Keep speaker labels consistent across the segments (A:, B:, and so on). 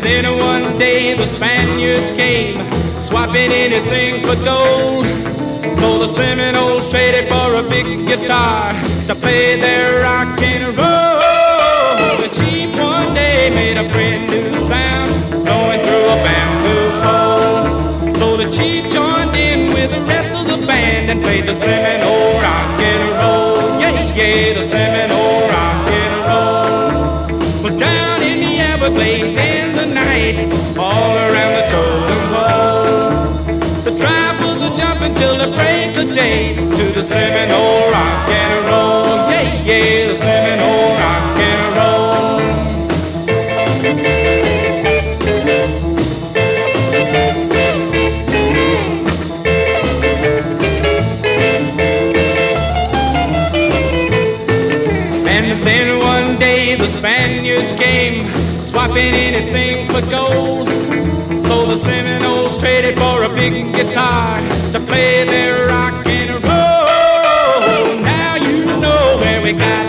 A: Then one day the Spaniards came, swapping anything for gold. So the Seminoles traded for a big guitar to play their rock and roll. The chief one day made a brand new sound, going through a bamboo pole. So the chief joined in with the rest of the band and played the Seminole rock and roll. Yeah, yeah, the Seminole rock and roll. But down in the Everglades all around the totem pole, the tribals are jumping till the break of day to the Seminole rock and roll. Yeah, yeah, the Seminole rock and roll. And then one day the Spaniards came, swapping anything for gold. So the Seminoles traded for a big guitar to play their rock and roll. Now you know where we got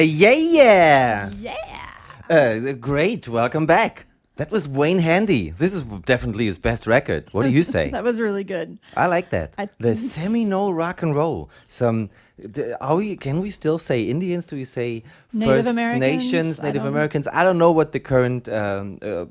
B: Uh, yeah, yeah.
C: Yeah.
B: Uh, great. Welcome back. That was Wayne Handy. This is definitely his best record. What do you say?
C: That was really good.
B: I like that.
C: I-
B: the Seminole rock and roll. Some. Are we? Can we still say Indians? Do we say
C: Native
B: First
C: Americans?
B: Nations, Native
C: don't-
B: Americans? I don't know what the current um, uh,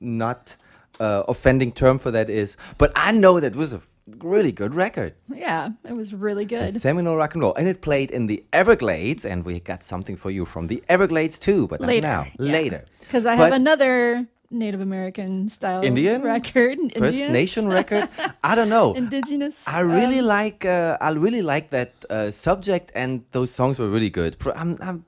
B: not uh, offending term for that is, but I know that was a really good record.
C: Yeah, it was really good.
B: seminal rock and roll, and it played in the Everglades, and we got something for you from the Everglades too, but not
C: Later.
B: now. Later,
C: Because I
B: But-
C: have another Native American style
B: Indian
C: record.
B: First
C: Indians.
B: Nation record. I don't know.
C: Indigenous.
B: I really
C: um,
B: like. Uh, I really like that uh, subject, and those songs were really good. I'm, I'm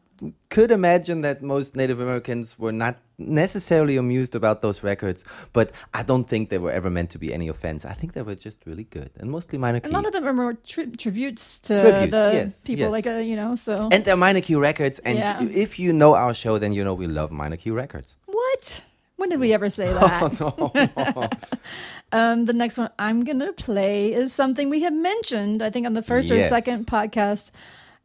B: could imagine that most Native Americans were not necessarily amused about those records, but I don't think they were ever meant to be any offense. I think they were just really good, and mostly minor
C: A lot of them are more tri- tributes to
B: Tributes,
C: the
B: yes,
C: people,
B: yes.
C: like uh, you know. So
B: and they're minor key records, and
C: Yeah.
B: if you know our show, then you know we love minor key records.
C: what? When did we ever say that?
B: Oh, no.
C: Um, the next one I'm gonna play is something we have mentioned, I think, on the first or second podcast,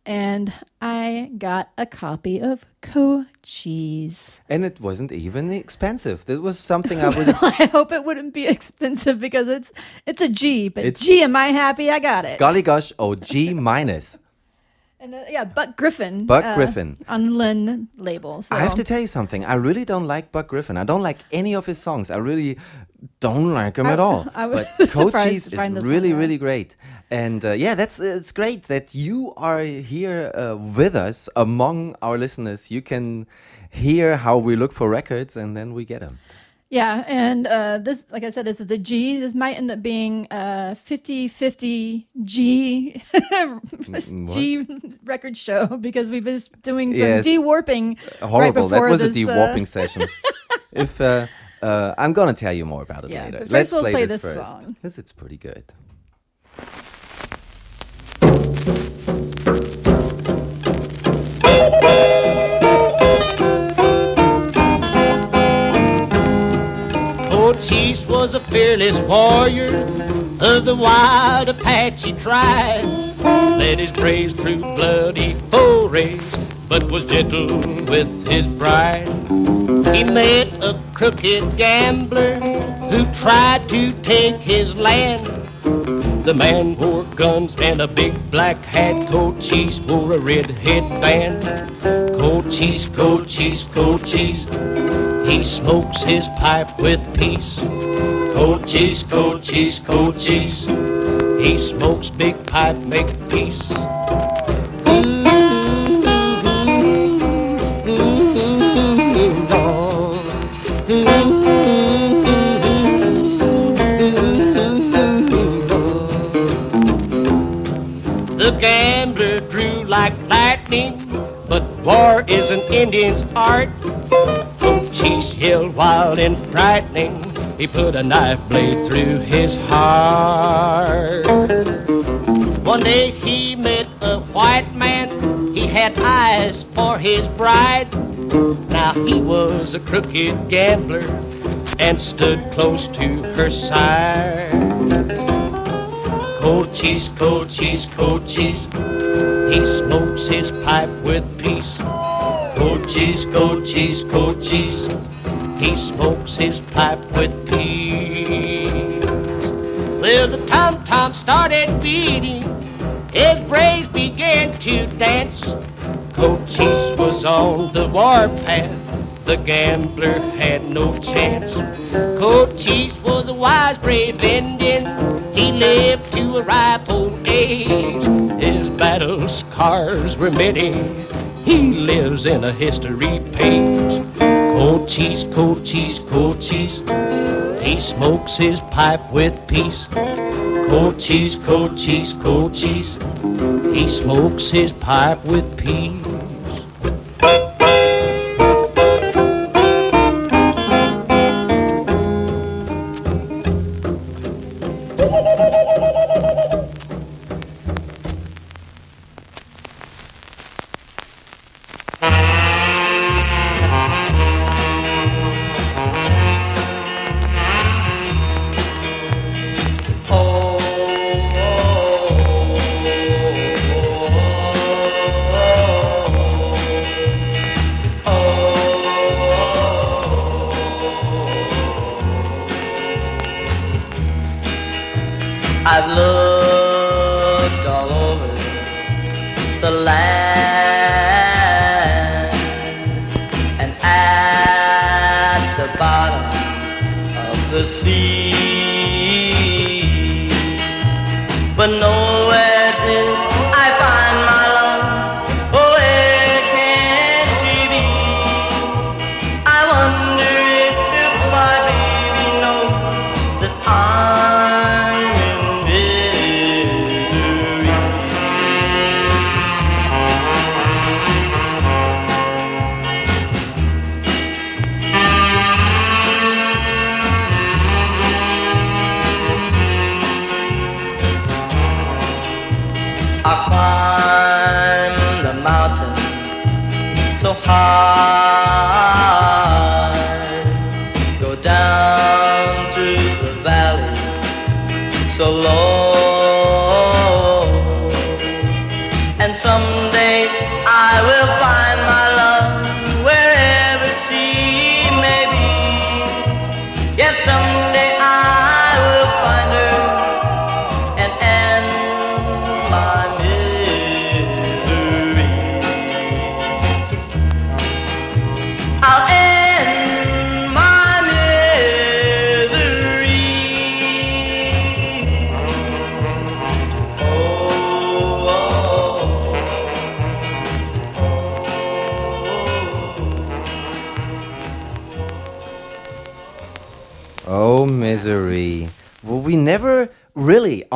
C: and I got a copy of Cochise.
B: and it wasn't even expensive. That was something I was
C: I hope it wouldn't be expensive because it's it's a G, but
B: It's-
C: gee, am I happy I got it?
B: golly gosh, oh G minus.
C: And, uh, yeah, Buck Griffin.
B: Buck
C: uh,
B: Griffin.
C: on Lin label. So.
B: I have to tell you something. I really don't like Buck Griffin. I don't like any of his songs. I really don't like them
C: I-
B: at all. But
C: surprised
B: Cochise
C: to find
B: is
C: one,
B: really, really great. And uh, yeah, that's it's great that you are here uh, with us among our listeners. You can hear how we look for records, and then we get them.
C: Yeah, and uh, this, like I said, this is a G. This might end up being a 50-50 G? G record show because we've been doing some
B: Yes.
C: de-warping right
B: Horrible. that was
C: this.
B: a
C: uh,
B: de-warping session. if uh, I'm gonna tell you more about it
C: Yeah,
B: later.
C: but
B: Let's
C: we'll
B: play,
C: play
B: this,
C: this
B: first.
C: song.
B: This it's pretty good.
D: Cochise was a fearless warrior of the wild Apache tribe. Led his braves through bloody forays but was gentle with his pride. He met a crooked gambler who tried to take his land. The man wore guns and a big black hat. Cochise wore a red headband. Cochise, Cochise, Cochise. He smokes his pipe with peace. Cochise, Cochise, Cochise. He smokes big pipe, make peace. Gambler drew like lightning, but war is an Indian's art. Cochise yelled wild and frightening. He put a knife blade through his heart. One day he met a white man. He had eyes for his bride. Now he was a crooked gambler and stood close to her side. Cochise, Cochise, Cochise. He smokes his pipe with peace. Cochise, Cochise, Cochise. He smokes his pipe with peace. Well, the tom tom started beating. His braves began to dance. Cochise was on the warpath. The gambler had no chance. Cochise was a wise, brave Indian. He lived to a ripe old age. His battle scars were many. He lives in a history page. Cochise, Cochise, Cochise. He smokes his pipe with peace. Cochise, Cochise, Cochise. He smokes his pipe with peace.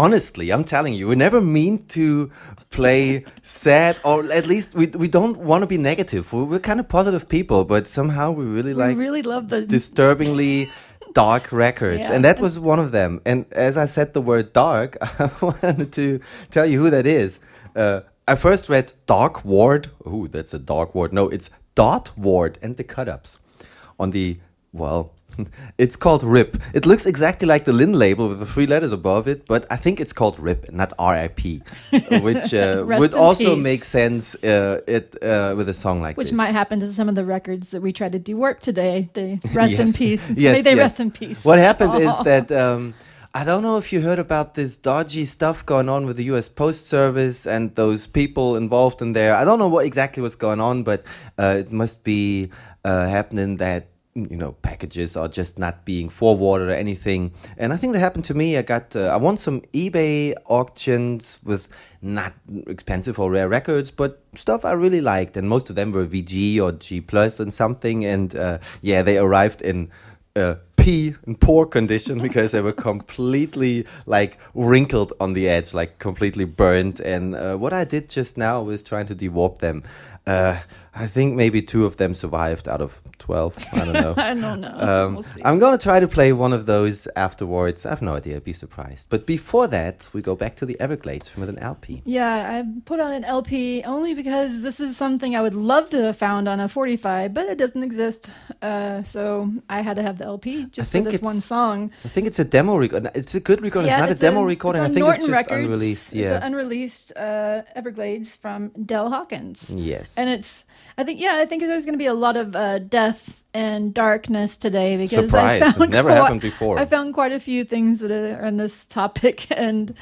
B: Honestly, I'm telling you, we never mean to play sad, or at least we, we don't want to be negative. We're, we're kind of positive people, but somehow we really like We
C: really love the
B: disturbingly dark records.
C: Yeah.
B: And that was one of them. And as I said the word dark, I wanted to tell you who that is. Uh, I first read Dark Ward. Ooh, that's a dark ward. No, it's Dart Ward and the Cut Ups on the, well, It's called RIP. It looks exactly like the Lin label with the three letters above it, but I think it's called RIP, not RIP, which uh, would also
C: peace.
B: make sense uh, it uh, with a song like
C: Which
B: this.
C: Which might happen to some of the records that we tried to dewarp today. They rest in peace.
B: Yes,
C: May they
B: yes.
C: rest in peace.
B: What happened is that um, I don't know if you heard about this dodgy stuff going on with the U.S. Post Service and those people involved in there. I don't know what exactly what's going on, but uh, it must be uh, happening that you know packages are just not being forwarded or anything. And I think that happened to me. I got uh, I won some eBay auctions with not expensive or rare records, but stuff I really liked, and most of them were VG or G plus and something. And uh, yeah, they arrived in uh, in poor condition because they were completely like wrinkled on the edge, like completely burnt. And uh, what I did just now was trying to dewarp them. Uh, I think maybe two of them survived out of 12. I don't know.
C: I don't know.
B: Um,
C: we'll see.
B: I'm gonna try to play one of those afterwards. I have no idea. Be surprised. But before that, we go back to the Everglades from with an LP.
C: Yeah, I put on an LP only because this is something I would love to have found on a 45, but it doesn't exist. Uh, so I had to have the LP just for this one song.
B: I think it's a demo record. It's a good record. it's not a demo recording.
C: It's
B: I think
C: Norton
B: it's just
C: Records.
B: unreleased.
C: It's an unreleased uh, Everglades from Dale Hawkins.
B: yes.
C: And it's, I think, yeah, I think there's going to be a lot of uh, death and darkness today because
B: Surprise.
C: I
B: It
C: found
B: never
C: quite-
B: happened before.
C: I found quite a few things that are on this topic, and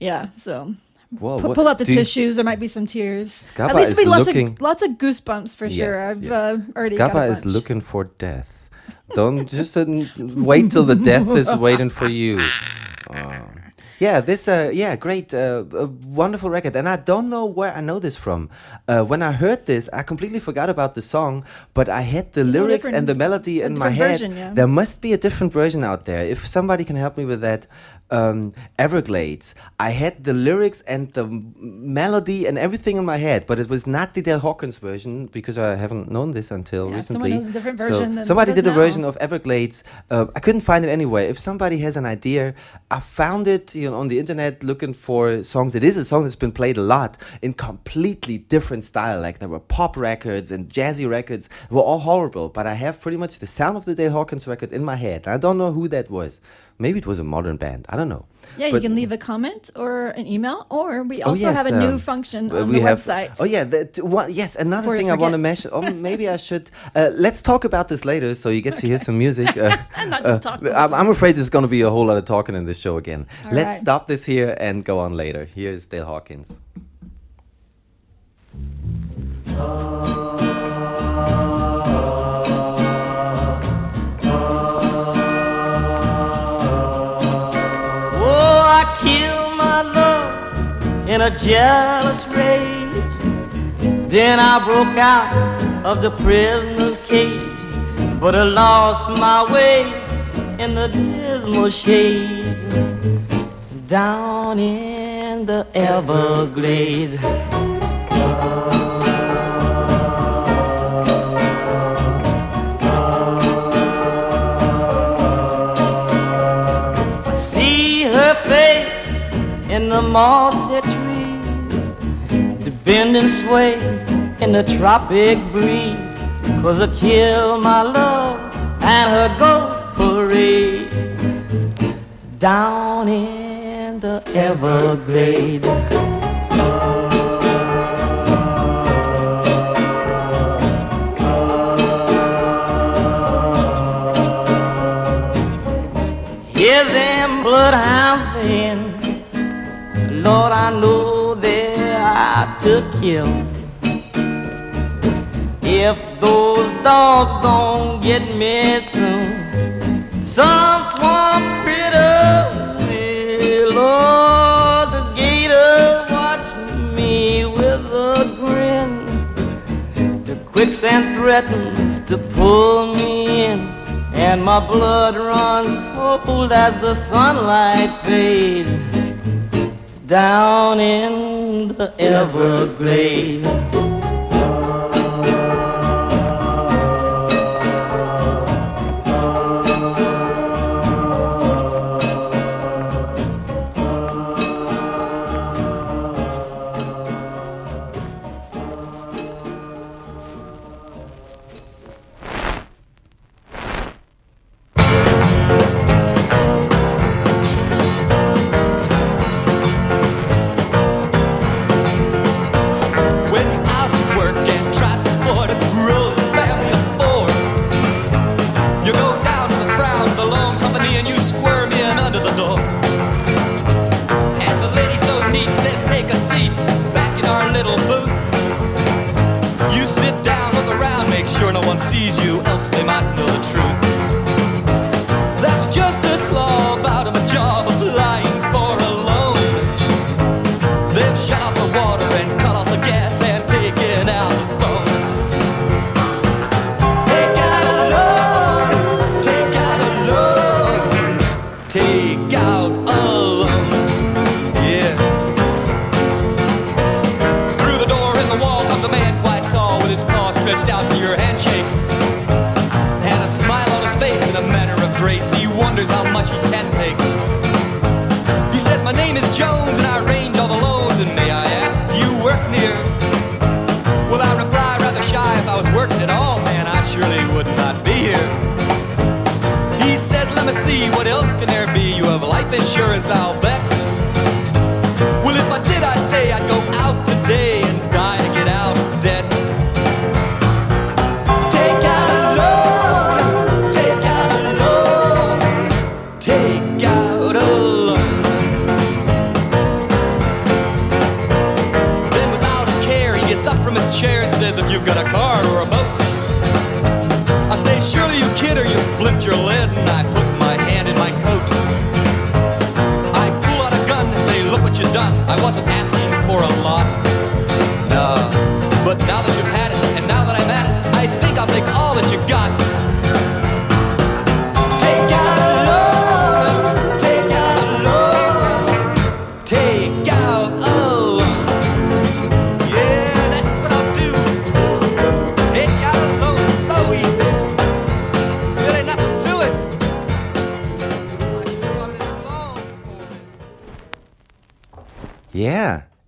C: yeah, so
B: Whoa, what-
C: pull out the
B: do you-
C: tissues. There might be some tears.
B: Scappa
C: At least there'll be lots
B: looking-
C: of lots of goosebumps for sure.
B: Yes,
C: I've
B: yes.
C: uh, already got a
B: Scappa is looking for death. Don't just uh, wait till the death is waiting for you. Yeah, this uh, yeah, great, uh, wonderful record, and I don't know where I know this from. Uh, when I heard this, I completely forgot about the song, but I had the lyrics and the melody in my
C: different
B: head.
C: version, yeah.
B: There must be a different version out there. If somebody can help me with that, um, Everglades. I had the lyrics and the melody and everything in my head, but it was not the Dale Hawkins version because I haven't known this until
C: Yeah,
B: recently.
C: someone knows a different
B: So
C: version than
B: somebody did a
C: now.
B: version of Everglades. Uh, I couldn't find it anywhere. If somebody has an idea, I found it you know, on the internet looking for songs. It is a song that's been played a lot in completely different style. Like there were pop records and jazzy records. They were all horrible, but I have pretty much the sound of the Dale Hawkins record in my head. I don't know who that was. Maybe it was a modern band. I don't know.
C: Yeah, you can leave a comment or an email, or we
B: Oh,
C: also
B: yes,
C: have a new
B: um,
C: function
B: uh,
C: on
B: we
C: the
B: have,
C: website.
B: Oh yeah, that, one, yes. Another
C: Before
B: thing I want to mention. Oh, maybe I should. Uh, let's talk about this later, so you get to hear some music. Uh,
C: Not just talk all
B: I'm, I'm afraid there's going to be a whole lot of talking in this show again.
C: All
B: let's
C: right.
B: stop this here and go on later. Here's Dale Hawkins.
E: In a jealous rage. Then I broke out of the prisoner's cage, but I lost my way in the dismal shade down in the Everglades. I see her face in the mossy bend and sway in the tropic breeze. Cause I killed my love and her ghost parade down in the Everglades. Hear them bloodhounds kill. If those dogs don't get me soon, some swamp critter will. Lord, the gator watch me with a grin. The quicksand threatens to pull me in, and my blood runs cold as the sunlight fades down in the Everglades.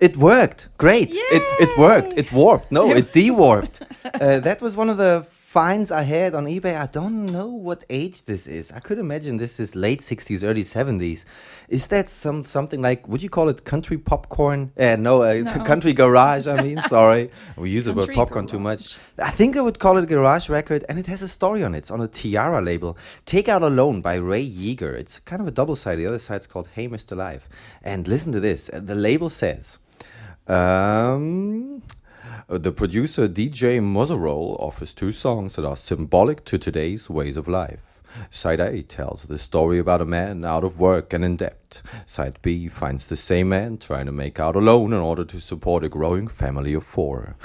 F: It
B: worked. Great. It it worked. It warped. No, it de-warped. uh, that was one of the finds I had on eBay. I don't know what age this is. I could imagine this is late 60s, early 70s. Is that some something like would you call it country popcorn? Uh, no, uh, it's
C: No.
B: country garage. I mean, sorry, we use the word popcorn too much. I think I would call it a garage record, and it has a story on it. It's on a Tiara label. Take Out A Loan by Ray Yeager. It's kind of a double side. The other side's called Hey Mr. Live. And listen to this. Uh, The label says. Um, the producer DJ Motherroll offers two songs that are symbolic to today's ways of life. Side A tells the story about a man out of work and in debt. Side B finds the same man trying to make out alone in order to support a growing family of four.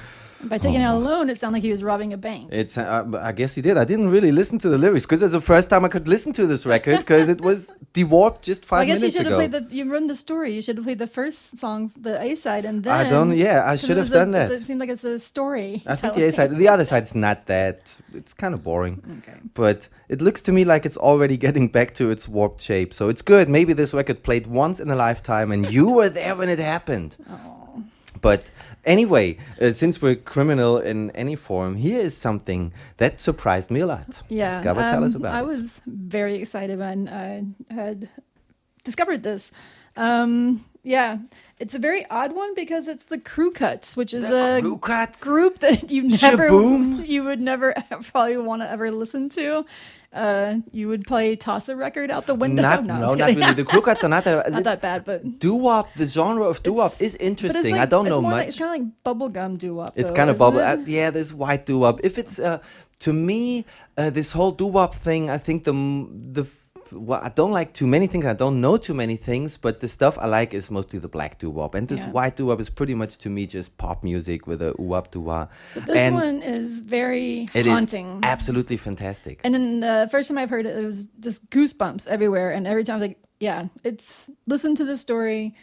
C: By taking
B: Oh.
C: out a loan, it sounded like he was robbing a bank.
B: It's uh, I guess he did. I didn't really listen to the lyrics because it's the first time I could listen to this record because it was dewarped just five Well,
C: I guess you should have played the. You ruined the story. You should have played the first song, the A side, and then.
B: I don't- yeah, I should have
C: was a-
B: done that.
C: It seemed like it's a story.
B: I think the
C: telling.
B: A side, the other side's not that. It's kind of boring.
C: Okay.
B: But it looks to me like it's already getting back to its warped shape. So it's good. Maybe this record played once in a lifetime, and you were there when it happened. But anyway, uh, since we're criminal in any form, here is something that surprised me a lot.
C: Yeah.
B: Scabba, tell us
C: um,
B: about
C: I
B: it.
C: was very excited when I had discovered this. Um, yeah, it's a very odd one because it's the Crew Cuts, which is
B: The
C: a
B: Crew Cuts?
C: group that you never,
B: Sh-Boom?
C: you would never probably want to ever listen to. Uh, you would play toss a record out the window.
B: Not,
C: no,
B: no, not
C: kidding.
B: really. The crew cuts are not that.
C: Not that bad, but
B: Doo-wop, the genre of doo-wop is interesting.
C: like-
B: I don't know much.
C: Like, it's kind of like bubblegum doo wop.
B: It's kind of bubble. Uh, yeah, there's white doo wop. If it's uh, to me, uh, this whole doo wop thing, I think the the well, I don't like too many things. I don't know too many things, but the stuff I like is mostly the black doo wop, and this
C: Yeah.
B: white doo wop is pretty much to me just pop music with a wop doo.
C: This
B: and
C: one is very
B: it is
C: haunting.
B: absolutely fantastic.
C: And then the first time I've heard it, it was just goosebumps everywhere. And every time I was like, yeah, it's listen to the story.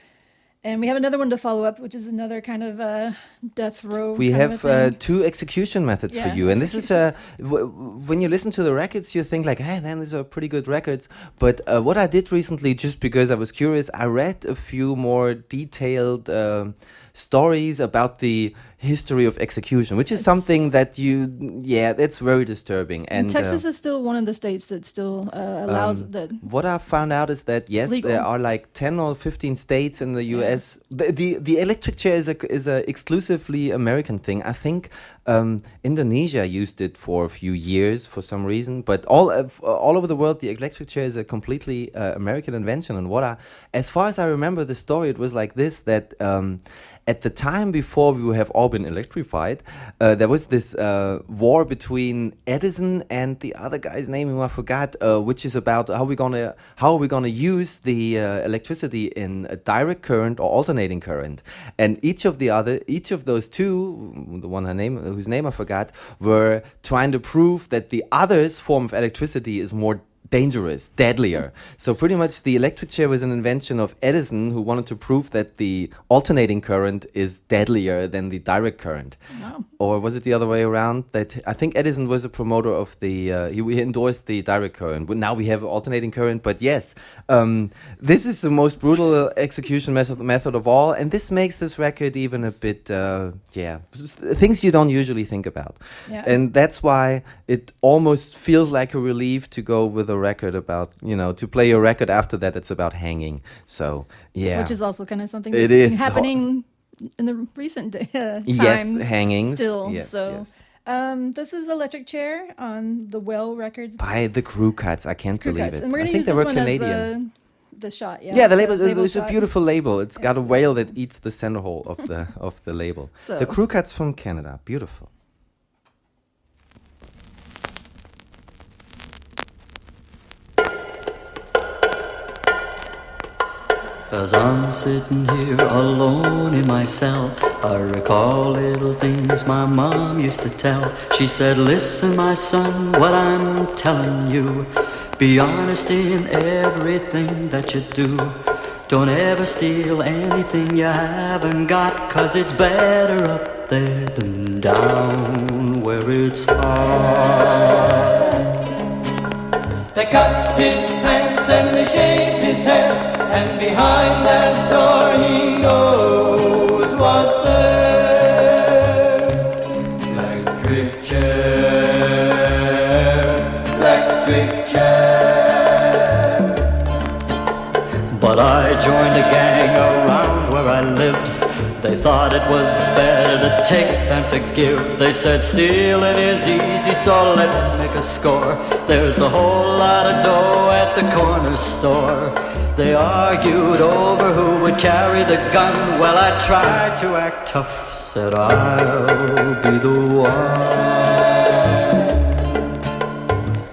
C: And we have another one to follow up, which is another kind of uh, death row.
B: we have uh, two execution methods for you and this is uh, w- when you listen to the records you think like hey man these are pretty good records but uh, what i did recently just because i was curious i read a few more detailed um stories about the history of execution which is something that you yeah that's very disturbing and,
C: Texas
B: uh,
C: is still one of the states that still uh, allows
B: um,
C: that.
B: What I found out is that yes,
C: Legal.
B: there are like ten or fifteen states in the
C: Yeah.
B: U.S. The, the the electric chair is a is a exclusively American thing. I think um, Indonesia used it for a few years for some reason, but all of, all over the world, the electric chair is a completely uh, American invention. And what I, as far as I remember the story, it was like this: that um, at the time before we have all been electrified. Uh, there was this uh, war between Edison and the other guy's name who I forgot, uh, which is about how we gonna how are we gonna use the uh, electricity in a direct current or alternating current. And each of the other, each of those two, the one her name whose name I forgot, were trying to prove that the other's form of electricity is more dangerous, deadlier. So pretty much the electric chair was an invention of Edison who wanted to prove that the alternating current is deadlier than the direct current.
C: Wow.
B: Or was it the other way around? That I think Edison was a promoter of the uh, he, endorsed the direct current. But now we have alternating current. But yes, um, this is the most brutal execution method method of all, and this makes this record even a bit uh, yeah things you don't usually think about.
C: Yeah.
B: And that's why it almost feels like a relief to go with a record about you know to play a record after that it's about hanging. So yeah,
C: Which is also kind of something
B: It
C: that's
B: is
C: been
B: so-
C: happening in the recent uh,
B: yes
C: times.
B: hangings
C: still.
B: Yes,
C: so
B: yes.
C: Um, this is Electric Chair on the Whale Records.
B: by the Crew Cuts. I can't
C: Crew
B: believe
C: Cuts.
B: it.
C: And we're
B: I
C: going to
B: think
C: use
B: they were
C: one
B: Canadian.
C: the, the shot. Yeah,
B: Yeah, the label,
C: label
B: it's a beautiful label. It's got a whale that eats the center hole of the of the label.
C: So-
B: The crew cuts from Canada, beautiful.
G: As I'm sitting here alone in my cell, I recall little things my mom used to tell. She said, Listen, my son, what I'm telling you. Be honest in everything that you do. Don't ever steal anything you haven't got, cause it's better up there than down where it's hard.
H: They cut his pants and they shaved his hair, and behind that door he knows what's there. Electric chair, electric chair.
G: But I joined a gang around where I lived. They thought it was better to take than to give. They said stealing is easy, so let's make a score. There's a whole lot of dough at the corner store. They argued over who would carry the gun. Well, I tried to act tough, said I'll be the one.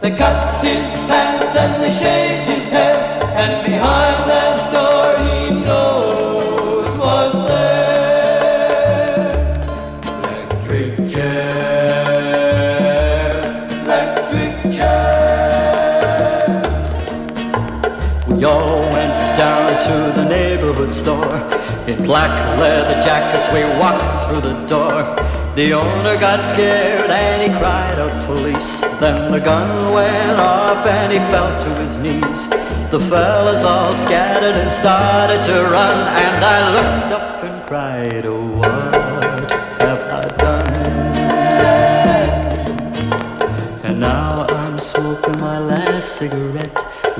H: They cut his pants and they shaved
G: store. In black leather jackets, we walked through the door. The owner got scared and he cried out police. Then the gun went off and he fell to his knees. The fellas all scattered and started to run. And I looked up and cried, Oh, what have I done? And now I'm smoking my last cigarette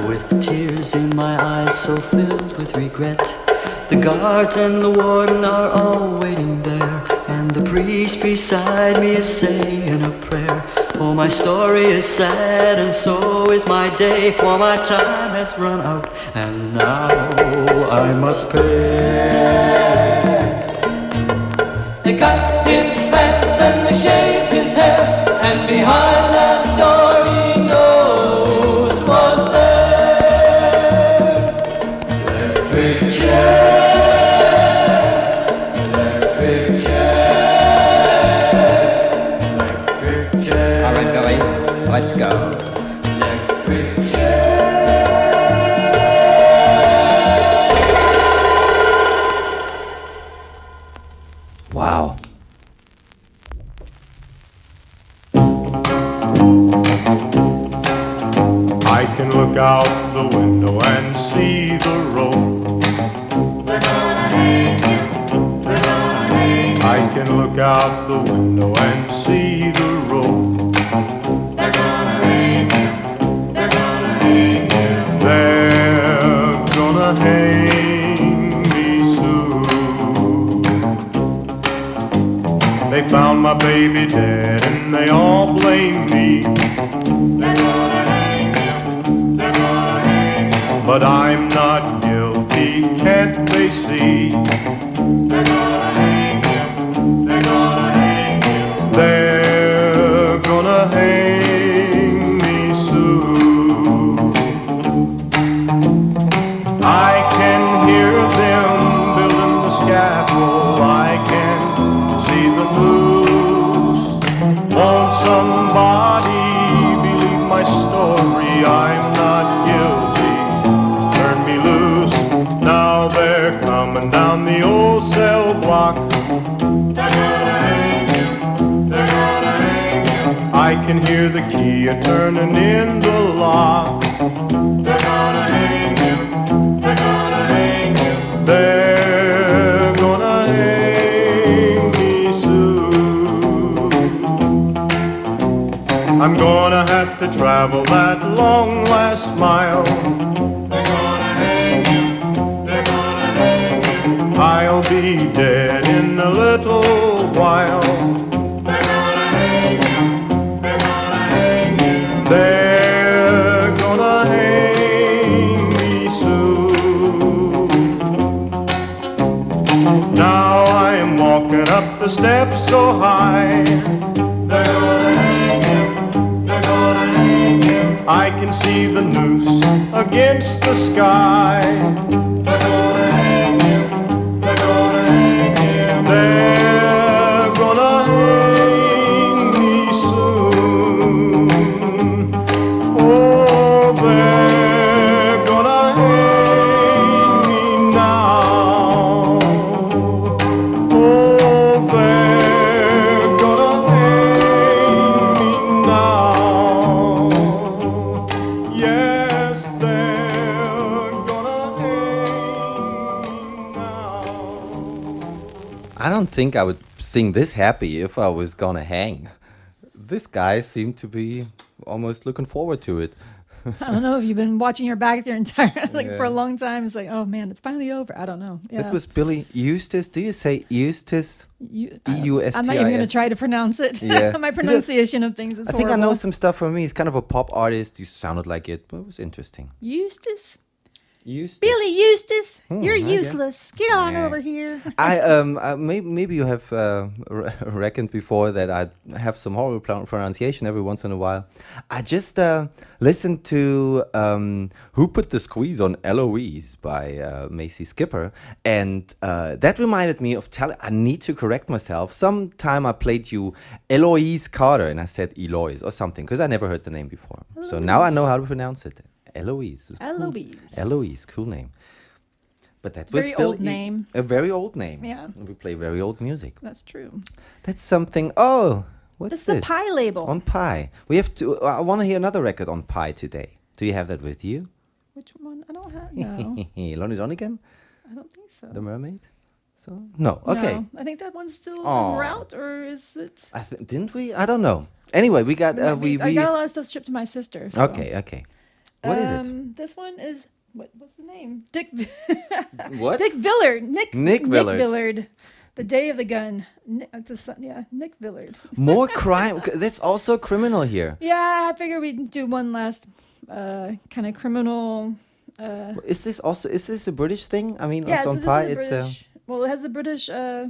G: with tears in my eyes so filled with regret. The guards and the warden are all waiting there, and the priest beside me is saying a prayer. Oh, my story is sad, and so is my day, for my time has run out, and now I must pay.
H: They cut his
I: But I'm not guilty, can't they see? Can hear the key a turning in the lock. They're gonna hang him. They're gonna hang him. They're gonna hang me soon. I'm gonna have to travel that long last mile. The steps so high. They're gonna hang him. They're gonna hang him. I can see the noose against the sky.
B: Think I would sing this happy if I was gonna hang. This guy seemed to be almost looking forward to it.
C: I don't know if you've been watching your back your entire like for a long time. It's like, oh man, it's finally over. I don't know. Yeah.
B: That was Billy Eustis. Do you say
C: Eustis?
B: E U S T I S.
C: I'm not even going to try to pronounce it.
B: Yeah.
C: My pronunciation of things is
B: I think I know some stuff from me. He's kind of a pop artist. He sounded like it, but it was interesting.
C: Eustis,
B: Eustis.
C: Billy Eustis,
B: Hmm,
C: you're
B: I
C: useless. Get on
B: Yeah.
C: over here.
B: I um uh, maybe maybe you have uh, re- reckoned before that I have some horrible pro- pronunciation every once in a while. I just uh, listened to um, "Who Put the Squeeze on Eloise" by uh, Macy Skipper, and uh, that reminded me of tell. I need to correct myself. Sometime I played you Eloise Carter, and I said Eloise or something because I never heard the name before. So now I know how to pronounce it. Eloise. It's cool.
C: Eloise.
B: Eloise, cool name. But that
C: It's
B: was
C: very old name.
B: A very old name.
C: Yeah.
B: We play very old music.
C: That's true.
B: That's something. Oh, what's
C: It's the
B: this?
C: Pye label.
B: On Pye. We have to. I want to hear another record on Pye today. Do you have that with you?
C: Which one? I don't have. No,
B: Lonnie Donegan,
C: I don't think so.
B: the mermaid. So no. Okay.
C: No, I think that one's still
B: Aw.
C: en route, or is it?
B: I th- didn't we? I don't know. Anyway, we got. Uh,
C: Might
B: we
C: I
B: we.
C: got a lot of stuff shipped to my sister. so.
B: Okay. Okay. What is it?
C: um, This one is what? What's the name? Dick.
B: What?
C: Dick Villard. Nick.
B: Nick Villard.
C: Villard. The day of the gun. Nick, uh, the yeah, Nick Villard.
B: More crime. That's also criminal here.
C: Yeah, I figured we'd do one last uh, kind of criminal. Uh,
B: Is this also? Is this a British thing? I mean,
C: yeah,
B: it's on
C: this
B: Pye.
C: is a
B: It's a.
C: Well, it has the British. Uh,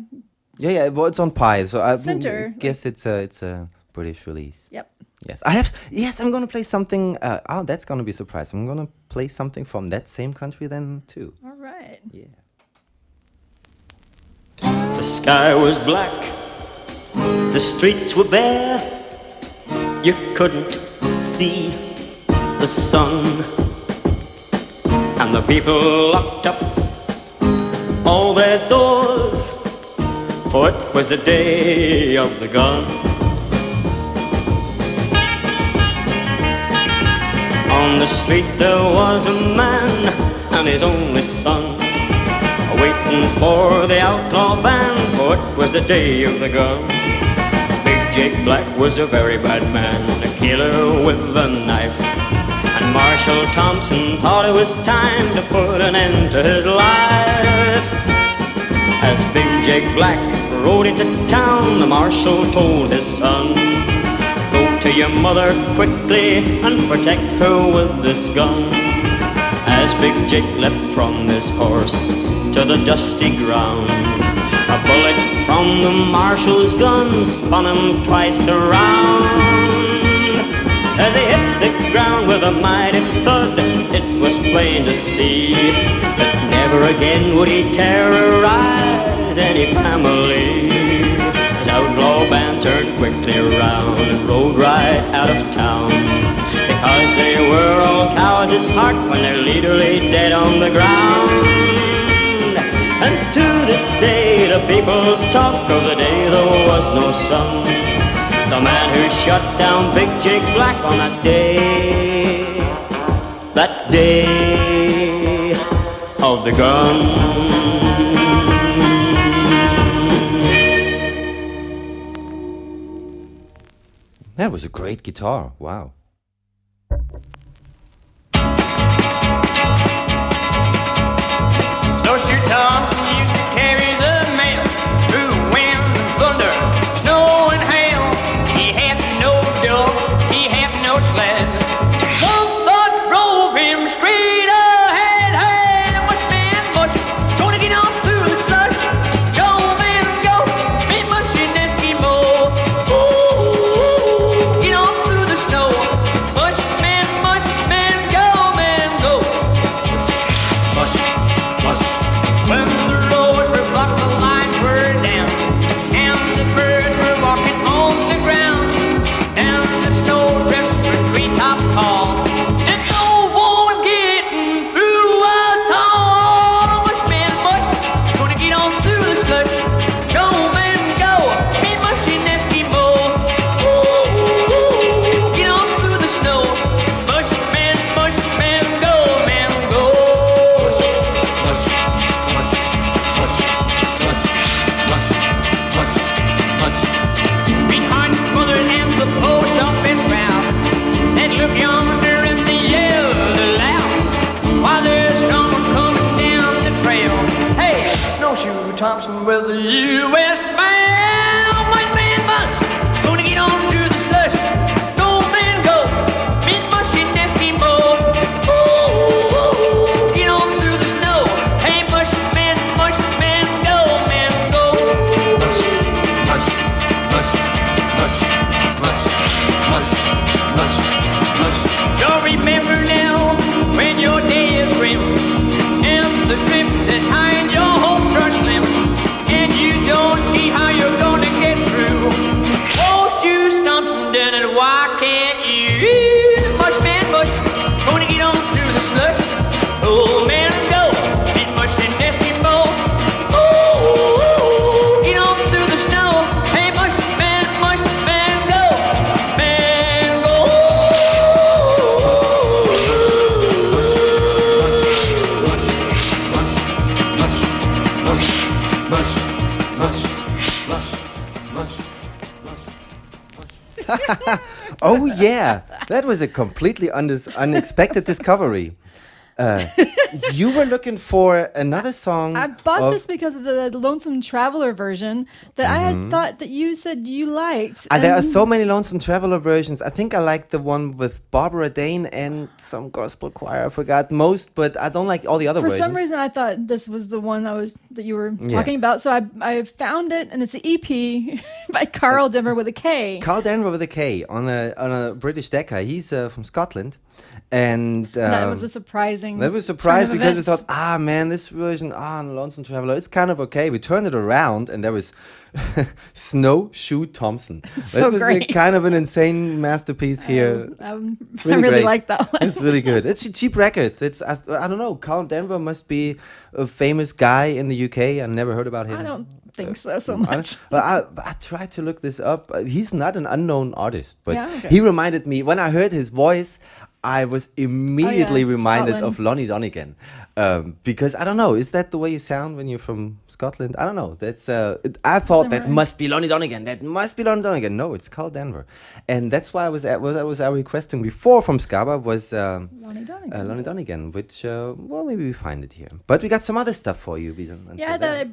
B: Yeah, yeah. Well, it's on Pye, so I
C: Center.
B: guess it's a it's a British release.
C: yep.
B: Yes, I have. Yes, I'm gonna play something. Uh, oh, that's gonna be a surprise. I'm gonna play something from that same country then too.
C: All right.
B: Yeah.
J: The sky was black, the streets were bare, you couldn't see the sun, and the people locked up all their doors, for it was the day of the gun. On the street there was a man and his only son waiting for the outlaw band, for it was the day of the gun. Big Jake Black was a very bad man, a killer with a knife. And Marshal Thompson thought it was time to put an end to his life. As Big Jake Black rode into town, the marshal told his son, Go to your mother quickly and protect her with this gun. As Big Jake leapt from his horse to the dusty ground, a bullet from the marshal's gun spun him twice around. As he hit the ground with a mighty thud, it was plain to see that never again would he terrorize any family. His outlaw band quickly around and rode right out of town.
H: Cause they were all cowards at heart when their leader lay dead on the ground. And to this day the people talk of the day there was no sun. The man who shut down Big Jake Black on that day. That day of the gun.
B: That was a great guitar. Wow.
K: Snowshoe
B: was a completely undis unexpected discovery. Uh, you were looking for another song.
C: I bought this because of the Lonesome Traveler version that I had thought that you said you liked.
B: Ah, there are so many Lonesome Traveler versions. I think I like the one with Barbara Dane and some gospel choir. I forgot most, but I don't like all the other ones.
C: For
B: versions.
C: some reason, I thought this was the one that was that you were
B: Yeah.
C: talking about. So I I found it, and it's an EP by Karl Denver with a K.
B: Karl Denver with a K on a on a British Decca. He's uh, from Scotland, and um,
C: that was a surprising.
B: That was surprised because we thought, ah man, this version ah on Lonesome Traveler is kind of okay. We turned it around and there was Snowshoe Thompson.
C: So
B: that was a kind of an insane masterpiece here.
C: Um, I
B: Really
C: really
B: great.
C: like that one.
B: It's really good. It's a cheap record. It's I, I don't know. Karl Denver must be a famous guy in the UK. I never heard about him.
C: I don't think so so much.
B: well, I, I tried to look this up. Uh, He's not an unknown artist, but
C: Yeah, okay.
B: he reminded me when I heard his voice. I was oh, immediately reminded
C: Scotland.
B: of Lonnie Donegan um, because I don't know. Is that the way you sound when you're from Scotland? I don't know. That's uh, it- I thought that
C: Never-
B: must be Lonnie Donegan. That must be Lonnie Donegan. No, it's Karl Denver, and that's why I was at, was I was uh, requesting before from Scaba was um,
C: Lonnie Donegan.
B: uh, Lonnie Donegan, which uh, well maybe we find it here. But we got some other stuff for you.
C: Yeah, that. I,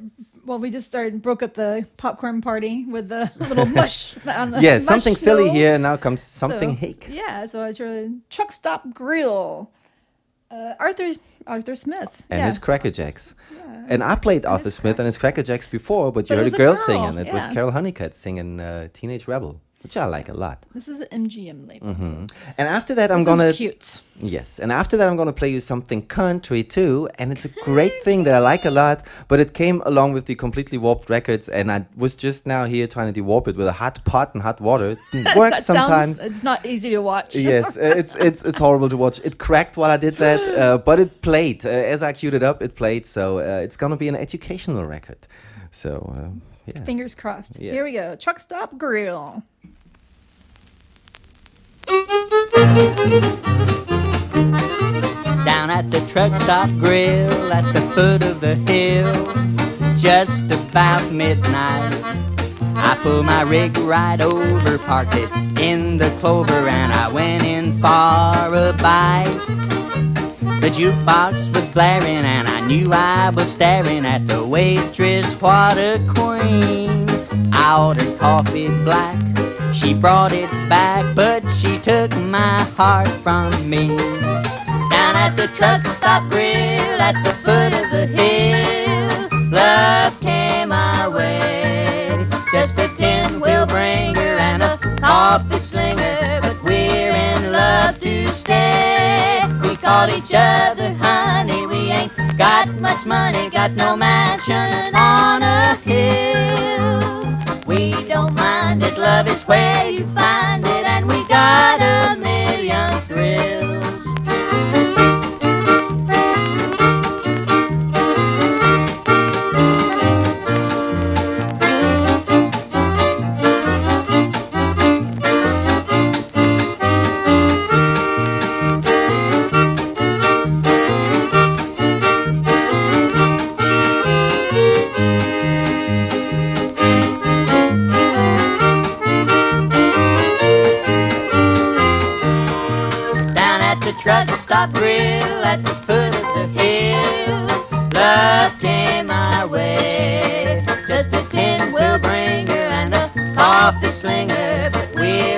C: well, we just started broke up the popcorn party with the little mush. on the
B: yeah,
C: mush
B: something silly here, and now comes something
C: So,
B: hake.
C: Yeah, so I Truck Stop Grill. Uh, Arthur Arthur Smith.
B: and
C: yeah.
B: his Crackerjacks. And I played Arthur
C: his
B: Smith and his Crackerjacks before, but you
C: But it
B: heard a
C: a
B: girl,
C: girl,
B: singing. It was. Carol Honeycutt singing uh, Teenage Rebel. Which I like a lot.
C: This is the MGM label. so
B: And after that, I'm
C: this
B: gonna
C: is cute.
B: yes, and after that, I'm gonna play you something country too, and it's a great thing that I like a lot. But it came along with the completely warped records, and I was just now here trying to dewarp it with a hot pot and hot water. It works sometimes.
C: sounds. It's not easy to watch.
B: yes, it's it's it's horrible to watch. It cracked while I did that, uh, but it played uh, as I queued it up. It played, so uh, it's gonna be an educational record. So uh, yeah.
C: Fingers crossed.
B: Yes.
C: Here we go. Truck stop grill.
L: Down at the truck stop grill at the foot of the hill just about midnight i pulled my rig right over parked it in the clover and i went in for a bite. The jukebox was blaring and i knew i was staring at the waitress. What a queen! I ordered coffee black she brought it back but she took my heart from me down at the truck stop grill at the foot of the hill. Love came our way. Just a tin wheel bringer and a coffee slinger, but we're in love to stay. We call each other honey. We ain't got much money, got no mansion on a hill. Don't mind it, love is where you find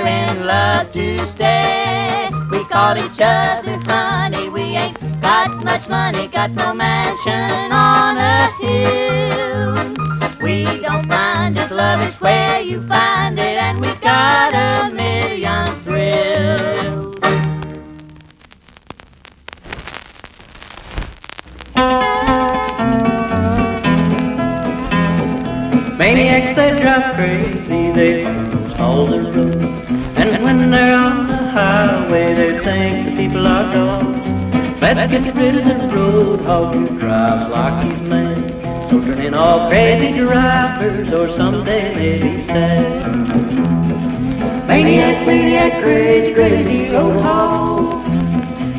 L: in love to stay. We call each other honey, we ain't got much money, got no mansion on a hill. We don't mind it, love is where you find it, and we got a million thrills.
M: Maniacs, they drive crazy, they all the road. They're on the highway, they think the people are dogs. Let's get rid of the road hog who drives like he's mad. So turn in all crazy drivers, or someday maybe sad. Maniac, maniac, crazy, crazy road hog.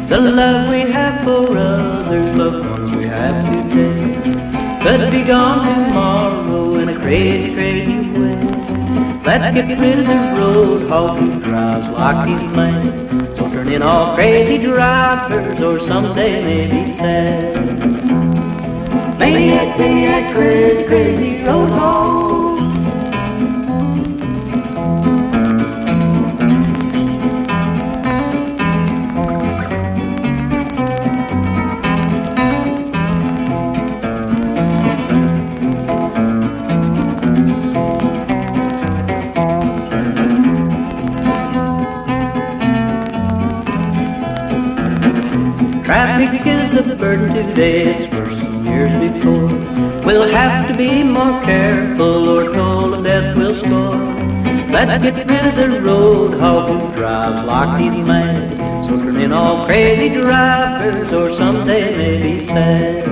M: The love we have for others, loved ones we have today, could be gone tomorrow in a crazy, crazy way. Let's get rid of the road who drives like he's mad. So turn in all crazy drivers, or someday maybe sad. Maniac, maniac, crazy, crazy road hog. Crazy drivers or someday maybe sad.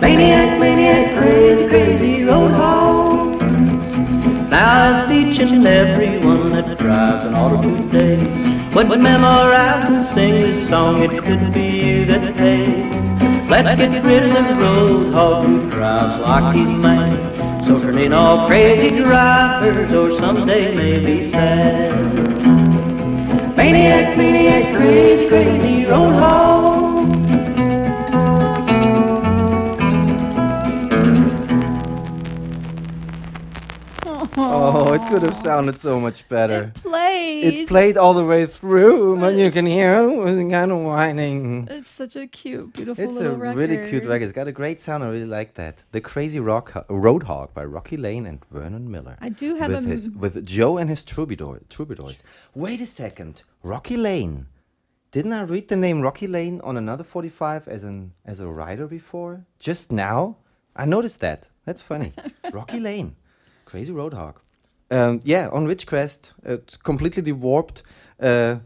M: Maniac, maniac, crazy, crazy road hog. Now if each and every one that drives an auto today would memorize and sing this song, it could be you that pays. Let's get rid of the road hog who drives like he's mad. So turn in all crazy drivers, or someday maybe sad. Maniac, maniac, crazy, crazy road hog.
B: Oh, it could have sounded so much better.
C: It Played.
B: It played all the way through, but you can hear it was kind of whining.
C: It's such a cute, beautiful
B: It's a
C: record.
B: really cute record. It's got a great sound. I really like that. The Crazy Rock Roadhog by Rocky Lane and Vernon Miller.
C: I do have
B: with
C: a
B: his with Joe and his troubadour troubadours. Wait a second, Rocky Lane. Didn't I read the name Rocky Lane on another 45 as an as a writer before? Just now, I noticed that. That's funny. Rocky Lane, Crazy Roadhog. Um, yeah, on Ridgecrest, it's completely warped, uh,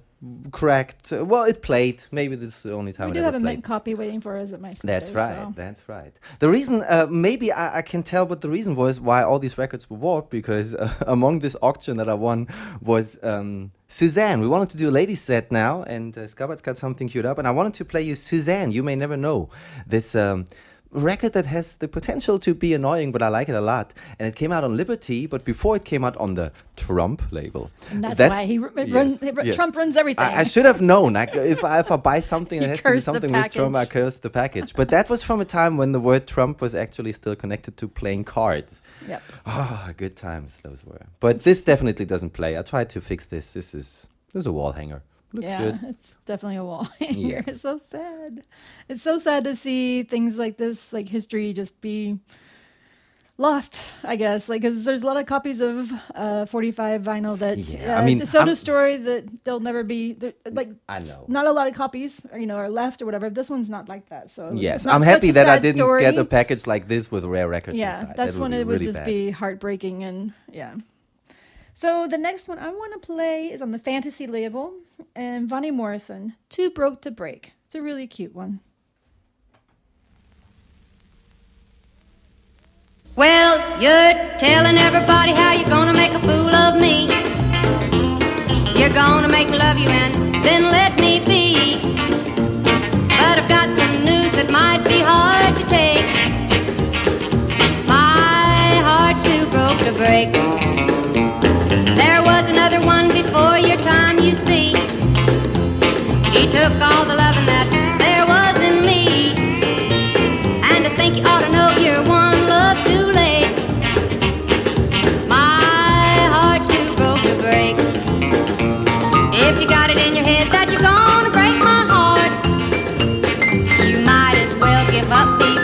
B: cracked. Well, it played. Maybe this is the only time
C: We
B: it
C: do have a mint copy waiting for us at my sister's.
B: That's right.
C: so-
B: That's right. The reason, uh, maybe I, I can tell what the reason was why all these records were warped because uh, among this auction that I won was um, Suzanne. We wanted to do a ladies set now, and uh, Scabbard's got something queued up, and I wanted to play you Suzanne. You may never know this. Um, Record that has the potential to be annoying, but I like it a lot. And it came out on Liberty, but before it came out on the Trump label.
C: And that's
B: That-
C: why he r-
B: Yes,
C: runs. it ru-
B: yes.
C: Trump runs everything.
B: I, I should have known. I, if, I, if I buy something that has to be something with Trump, I curse the package. But that was from a time when the word Trump was actually still connected to playing cards.
C: Yep.
B: Ah, good times those were. But this definitely doesn't play. I tried to fix this. This is this is a wall hanger. Looks
C: yeah,
B: good.
C: it's definitely a wall
B: Yeah.
C: It's so sad. It's so sad to see things like this, like history, just be lost. I guess, like, because there's a lot of copies of uh, 45 vinyl that
B: Yeah,
C: uh,
B: I mean,
C: the Soda
B: I'm-
C: Story that they'll never be like.
B: I know.
C: Not a lot of copies, or, you know, are left or whatever. This one's not like that. So
B: Yes, I'm happy that I didn't
C: story.
B: get a package like this with rare records
C: Yeah,
B: inside.
C: that's
B: That
C: when it would
B: really
C: just
B: bad.
C: be heartbreaking and yeah. So the next one I want to play is on the Fantasy label and Voni Morrison, Too Broke to Break. It's a really cute one.
N: Well, you're telling everybody how you're gonna make a fool of me. You're gonna make me love you and then let me be. But I've got some news that might be hard to take. My heart's too broke to break. There was another one before your time, you see. He took all the loving that there was in me. And I think you ought to know you're one love too late. My heart's too broke to break. If you got it in your head that you're gonna break my heart, you might as well give up before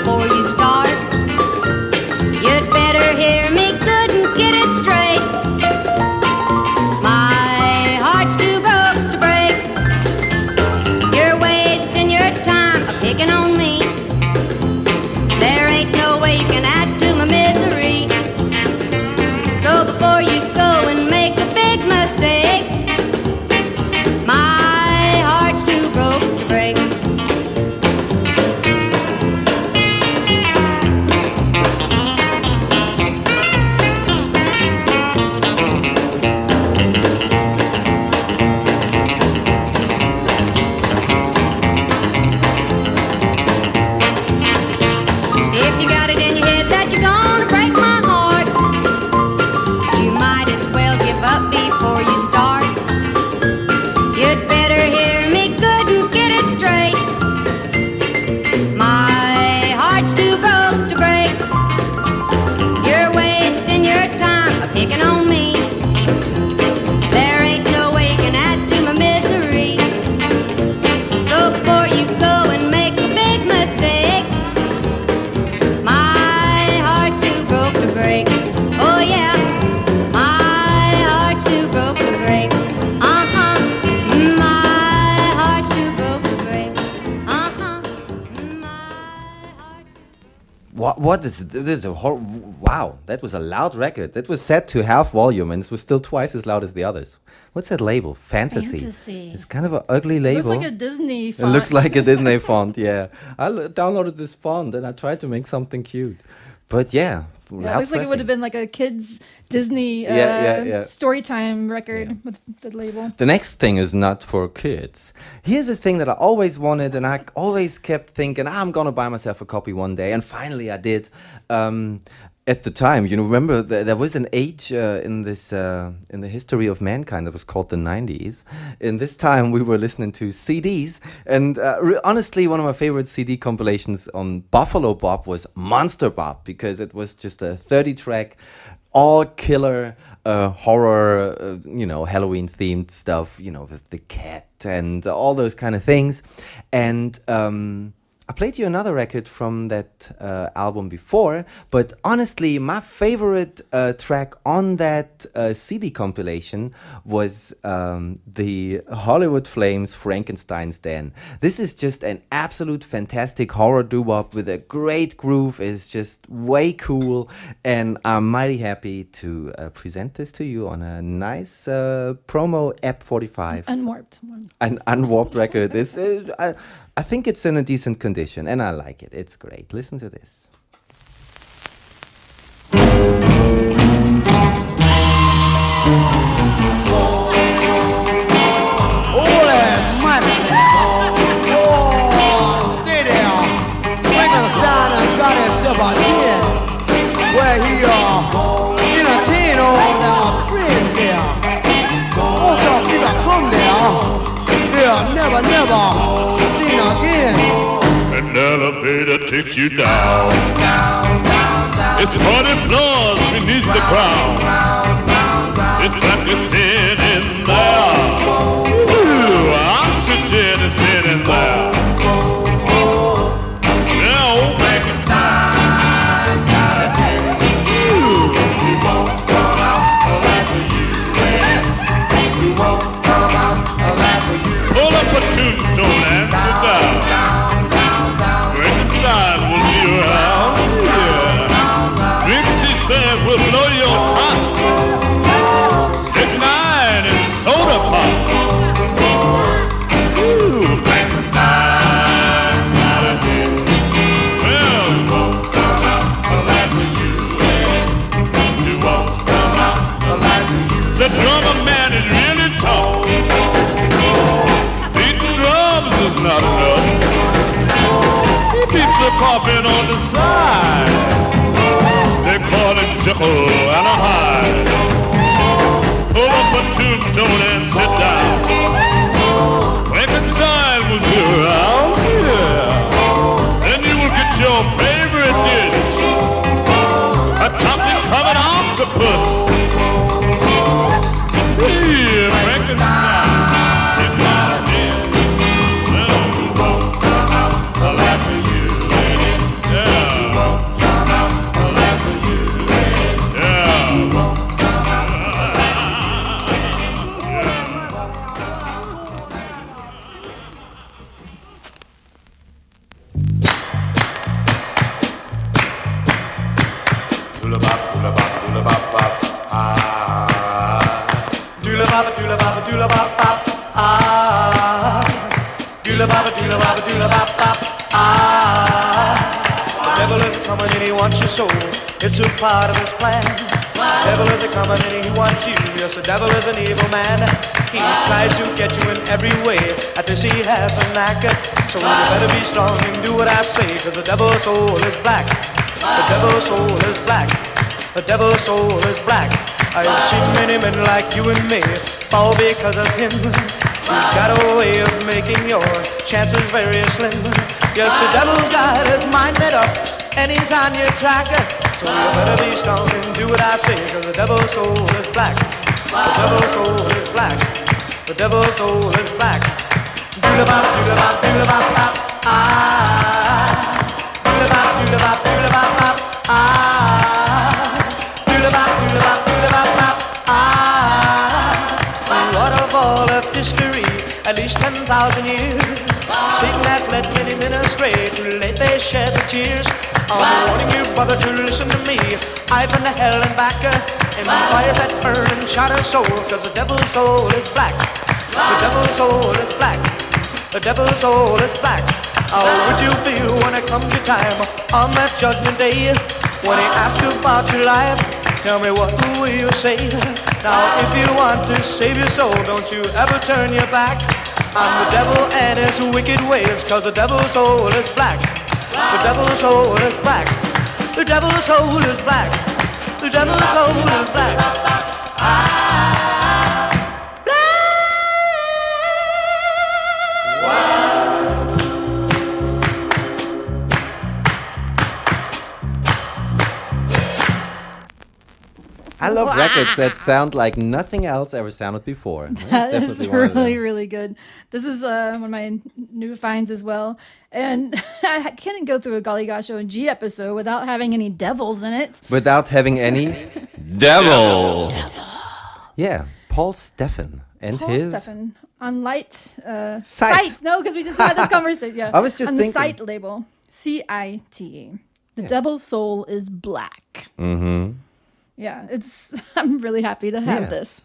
B: this? Is a hor- wow! That was a loud record. That was set to half volume, and it was still twice as loud as the others. What's that label? Fantasy.
C: Fantasy.
B: It's kind of an ugly label.
C: Looks like a Disney
B: It looks like a Disney font. Yeah, I l- downloaded this font and I tried to make something cute, but yeah,
C: Yeah, it looks like it would have been like a kids Disney uh,
B: Yeah, yeah, yeah.
C: story time record with the label.
B: The next thing is not for kids. Here's a thing that I always wanted, and I always kept thinking, "Ah, I'm gonna buy myself a copy one day, and finally I did. Um, at the time, you know, remember th- there was an age uh, in this uh, in the history of mankind that was called the 90s. In this time, we were listening to CDs, and uh, honestly, one of my favorite CD compilations on Buffalo Bop was Monster Bop because it was just a 30 track all killer uh, horror, uh, you know, Halloween themed stuff, you know, with the cat and all those kind of things. And um, I played you another record from that uh, album before, but honestly, my favorite uh, track on that uh, CD compilation was um, the Hollywood Flames Frankenstein's Den. This is just an absolute fantastic horror doo wop with a great groove. It's just way cool, and I'm mighty happy to uh, present this to you on a nice uh, promo App 45
C: Unwarped one.
B: an unwarped record. It's, uh, I, I think it's in a decent condition, and I like it. It's great. Listen to this.
O: Elevator takes you down. It's 40 floors beneath the ground. It's you're sitting there.
P: Part of his plan. The devil is coming and he wants you. Yes, the devil is an evil man. He tries to get you in every way. At this he has a knack. So you better be strong and do what I say. Cause the devil's soul is black. The devil's soul is black. The devil's soul is black. I've seen many men like you and me fall because of him. He's got a way of making your chances very slim. Yes, the devil's got his mind made up, and he's on your track. So you better be strong and do what I say, cause the devil's soul is black. The devil's soul is black. The devil's soul is black. Doodle-bop, doodle-bop, doodle-bop, bop, ah. Doodle-bop, doodle-bop, doodle-bop, bop, ah. Doodle-bop, doodle-bop, doodle-bop, bop, ah. What a ball of history, at least 10,000 years. Sing that led many men astray, too late they shed the tears. I'm warning you, brother, to listen to me. I've been to hell and back, uh, and fires that burn and shine a soul, cause the devil's soul is black. The devil's soul is black. The devil's soul is black. How would you feel when it comes your time on that judgment day? When he asks you about your life, tell me what will you say? Now if you want to save your soul, don't you ever turn your back on the devil and his wicked ways, cause the devil's soul is black. The devil's soul is black. The devil's soul is black. The devil's soul is black.
B: I love
C: Wah.
B: records that sound like nothing else ever sounded before. That's
C: That is
B: definitely one of them.
C: really, really good. This is uh, one of my new finds as well. And I can't go through a Golly Gosh O&G episode without having any devils in it.
B: Without having any devil. Yeah, Paul Steffen and his
C: Paul
B: his.
C: Steffen on Light. Uh,
B: Sight.
C: No, because we just had this conversation. Yeah.
B: I was just
C: on
B: thinking-
C: the Sight label. C I T E. The devil's soul is black.
B: Mm-hmm.
C: Yeah, it's. I'm really happy to have
B: Yeah.
C: this.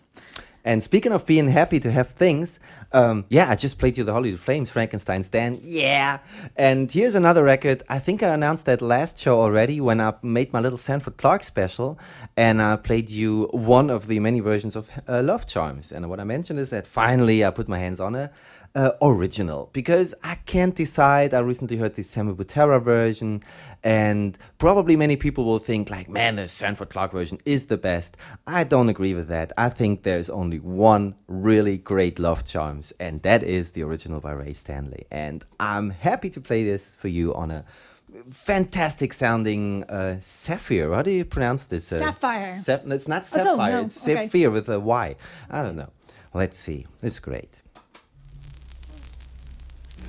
B: And speaking of being happy to have things, um, yeah, I just played you the Hollywood Flames, Frankenstein's Den. Yeah. And here's another record. I think I announced that last show already when I made my little Sanford Clark special. And I played you one of the many versions of uh, Love Charms. And what I mentioned is that finally I put my hands on a uh, original because I can't decide. I recently heard the Sammy Butera version, and probably many people will think like, "Man, the Sanford Clark version is the best." I don't agree with that. I think there's only one really great Love Charms, and that is the original by Ray Stanley. And I'm happy to play this for you on a fantastic sounding uh, sapphire. How do you pronounce this? Uh,
C: Sapphire.
B: Sap- it's not
C: Oh, so,
B: sapphire.
C: no,
B: It's
C: okay.
B: sapphire with a Y. I don't know. Let's see. It's great.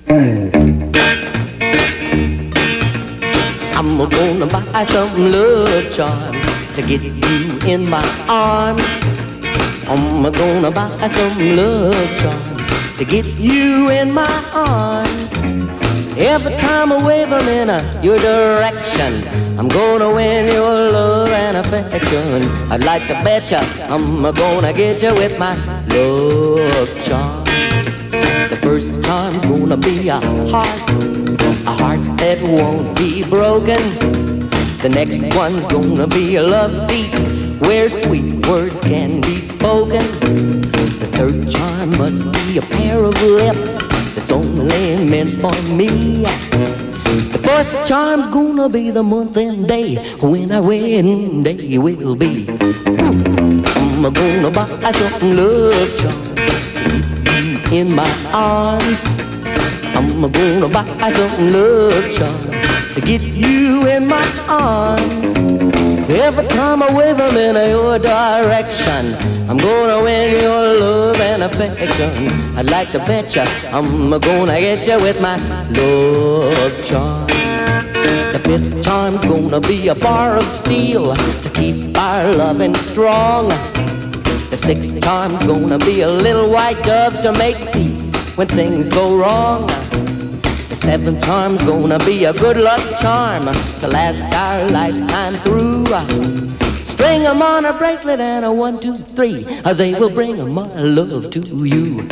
H: I'm gonna buy some love charms to get you in my arms. I'm gonna buy some love charms to get you in my arms. Every time I wave 'em in uh, your direction, I'm gonna win your love and affection. I'd like to bet ya I'm gonna get you with my love charms. Charm's gonna be a heart, a heart that won't be broken. The next one's gonna be a love seat where sweet words can be spoken. The third charm must be a pair of lips that's only meant for me. The fourth charm's gonna be the month and day when our wedding day will be. I'm gonna buy some love charms in my arms. I'm gonna buy some love charms to get you in my arms. Every time I wave 'em in your direction, I'm gonna win your love and affection. I'd like to bet ya I'm gonna get you with my love charms. The fifth charm's gonna be a bar of steel to keep our loving strong. The sixth charm's gonna be a little white dove to make peace when things go wrong. The seventh charm's gonna be a good luck charm to last our lifetime through. String 'em on a bracelet and a one, two, three. Uh, they will bring my love to you.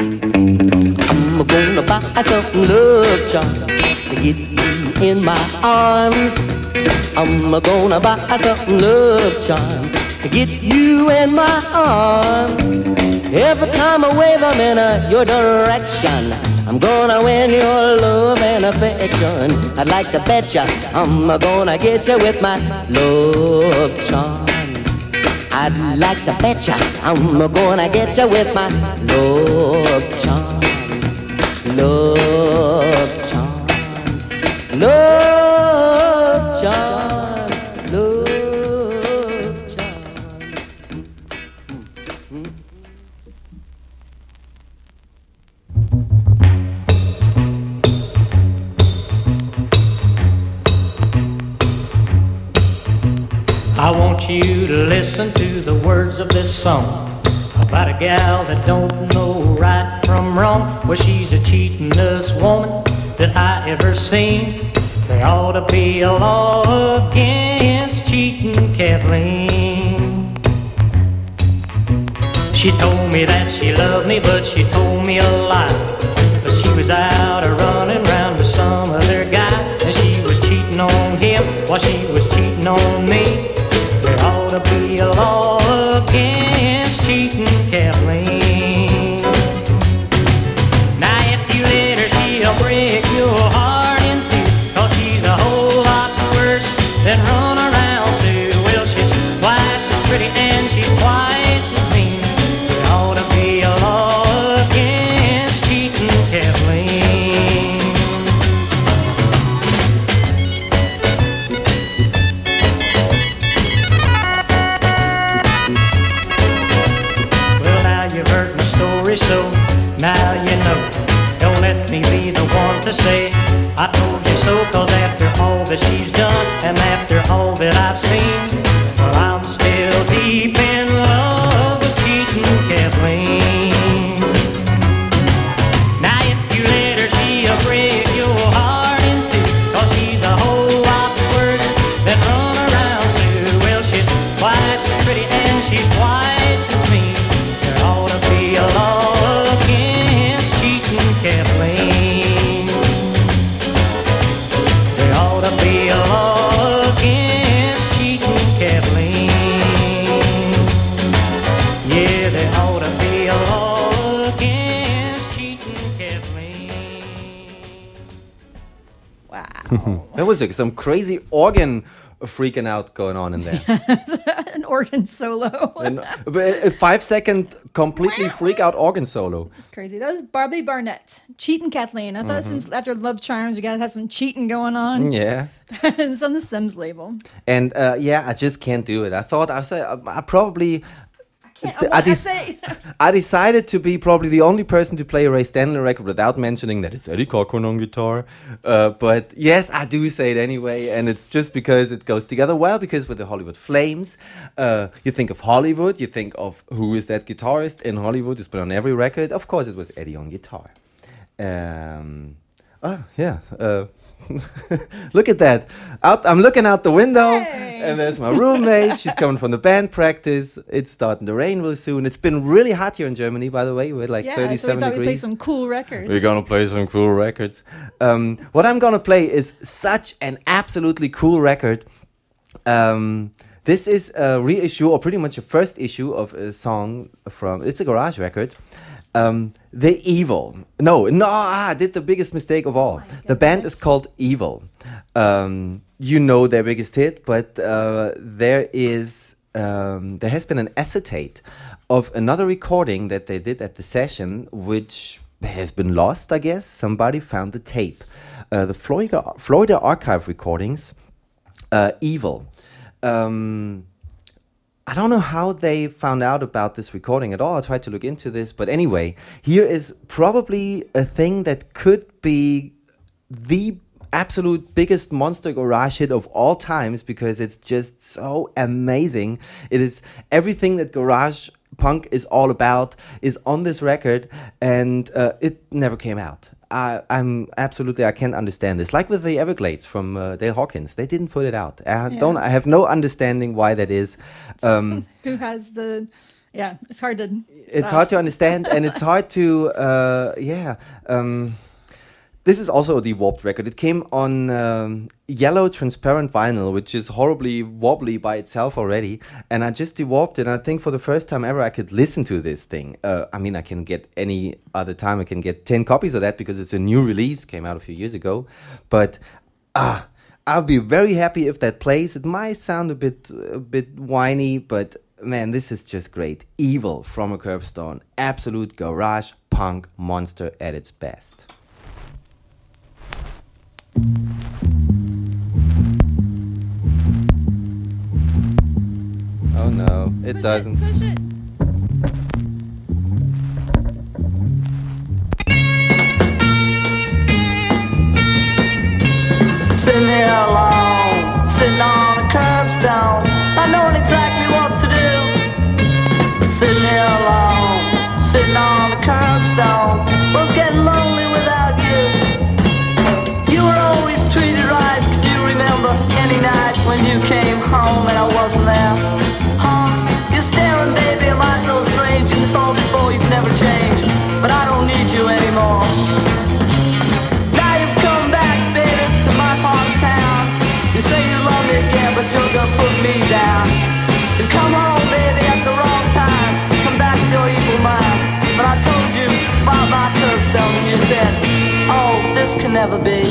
H: I'm gonna buy some love charms to get you in my arms. I'm gonna buy some love charms get you in my arms. Every time I wave, I'm in uh, your direction, I'm gonna win your love and affection. I'd like to bet ya I'm gonna get you with my love charms. I'd like to bet ya I'm gonna get you with my love charms. Love charms. Love
Q: you to listen to the words of this song about a gal that don't know right from wrong. Well, she's a cheatin'est woman that I ever seen. There ought to be a law against cheating, Kathleen. She told me that she loved me, but she told me a lie. But she was out a running some
B: crazy organ freaking out going on in there.
C: An organ solo.
B: a five second completely freak out organ solo.
C: Crazy. That was Bobby Barnett. Cheating Kathleen. I thought
B: Mhm.
C: since after Love Charms, we gotta have some cheating going on.
B: Yeah.
C: it's on the Sims label.
B: And uh, yeah, I just can't do it. I thought I said I probably.
C: I,
B: I,
C: I
B: dec-
C: say
B: I decided to be probably the only person to play a Ray Stanley record without mentioning that it's Eddie Cochran on guitar. Uh, but yes, I do say it anyway, and it's just because it goes together well. Because with the Hollywood Flames, uh, you think of Hollywood, you think of who is that guitarist in Hollywood? It's been on every record. Of course, it was Eddie on guitar. Um, oh yeah. Uh, Look at that! Out, I'm looking out the window, and there's my roommate. She's coming from the band practice. It's starting to rain real soon. It's been really hot here in Germany, by the way. We're like
C: yeah, so we
B: 37
C: thought we'd play
B: degrees.
C: some cool records.
B: We're gonna play some cool records. Um, what I'm gonna play is such an absolutely cool record. Um, this is a reissue, or pretty much a first issue of a song from. It's a garage record. Um, the Evil. No, no, ah, I did the biggest mistake of all. the band is called Evil. Um, you know their biggest hit, but uh, there is um, there has been an acetate of another recording that they did at the session, which has been lost. I guess somebody found the tape. Uh, the Florida Florida Archive recordings. Uh, Evil. Um, I don't know how they found out about this recording at all. I tried to look into this, but anyway, here is probably a thing that could be the absolute biggest monster garage hit of all times because it's just so amazing. It is everything that garage punk is all about is on this record, and uh, it never came out. I, I'm absolutely I can't understand this. Like with the Everglades from uh, Dale Hawkins, they didn't put it out. I
C: Yeah.
B: don't. I have no understanding why that is. Um,
C: Who has the? Yeah, it's hard to.
B: it's
C: uh,
B: hard to understand and it's hard to uh, yeah um, this is also a dewarped record it came on um, yellow transparent vinyl which is horribly wobbly by itself already and i just dewarped it and i think for the first time ever i could listen to this thing uh, i mean i can get any other time i can get 10 copies of that because it's a new release came out a few years ago but ah I'll be very happy if that plays. It might sound a bit a bit whiny, but man, this is just great. Evil from a curbstone. Absolute garage punk monster at its best. Oh no, it doesn't.
C: push it.
R: Sitting here alone, sitting on a curbstone, not knowing exactly what to do. Sitting here alone, sitting on a curbstone, was getting lonely remember any night when you came home and I wasn't there? Huh? You're staring, baby, am I so strange? You told before you never change, but I don't need you anymore. Now you've come back, baby, to my part of town. You say you love me again, but you're gonna put me down. You come home, baby, at the wrong time. Come back with your evil mind. But I told you about my curbstone, and you said, Oh, this can never be.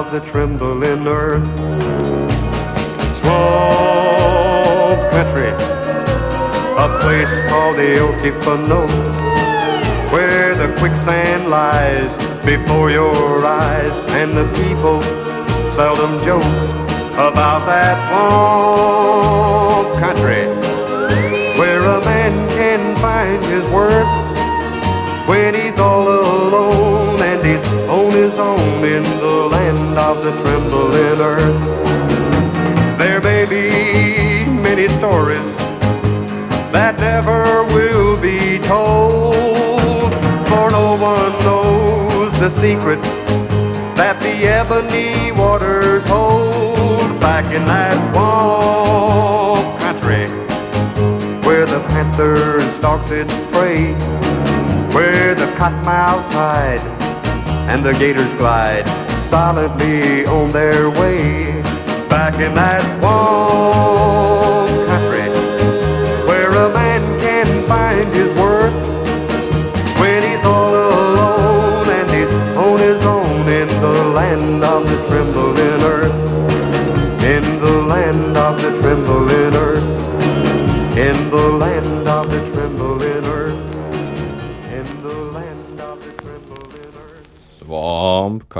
S: Of the trembling earth. Swamp country, a place called the Okefenokee, where the quicksand lies before your eyes, and the people seldom joke about that swamp country, where a man can find his worth when he's all alone and he's on his own in the land of the trembling earth. There may be many stories that never will be told, for no one knows the secrets that the ebony waters hold back in that swamp country where the panther stalks its prey where the cottonmouths hide and the gators glide silently on their way. Back in that swamp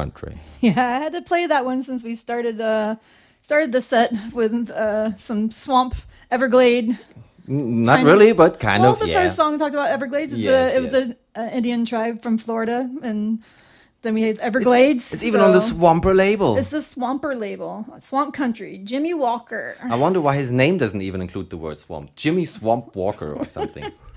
S: country.
C: Yeah, I had to play that one since we started uh started the set with uh some swamp Everglade.
B: Not
C: kind of-
B: really, but kind
C: well,
B: of.
C: the
B: yeah.
C: first song talked about Everglades. It's
B: Yes,
C: a, it was
B: yes.
C: a, a Indian tribe from Florida, and then we had Everglades.
B: It's even on the
C: so-
B: Swamper label.
C: It's the Swamper label, Swamp Country. Jimmy Walker.
B: I wonder why his name doesn't even include the word swamp. Jimmy Swamp Walker or something.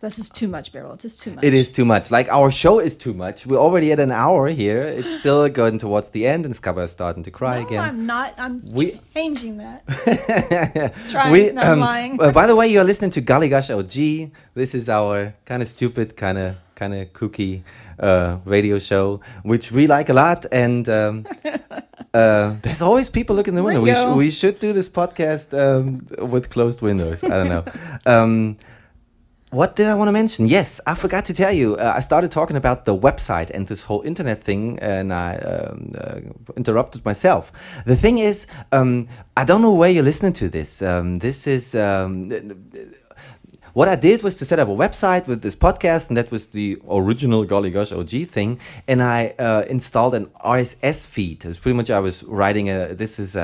C: This is too much, Beryl. It's just too much.
B: it is too much. Like our show is too much. We're already at an hour here. It's still going towards the end, and Scabba is starting to cry
C: No,
B: again.
C: I'm not. I'm
B: We-
C: changing that. Trying.
B: We,
C: no, I'm
B: um,
C: lying.
B: uh, by the way, you're listening to Gully Gush OG. This is our kind of stupid, kind of kind of kooky uh, radio show, which we like a lot. And um, uh, there's always people looking in the window. We, sh- we should do this podcast um, with closed windows. I don't know. um, what did I want to mention? Yes, I forgot to tell you. Uh, I started talking about the website and this whole internet thing, and I um, uh, interrupted myself. The thing is, um, I don't know where you're listening to this. Um, this is. Um, what I did was to set up a website with this podcast, and that was the original Golly Gosh OG thing. And I uh, installed an RSS feed. It was pretty much I was writing a. This is.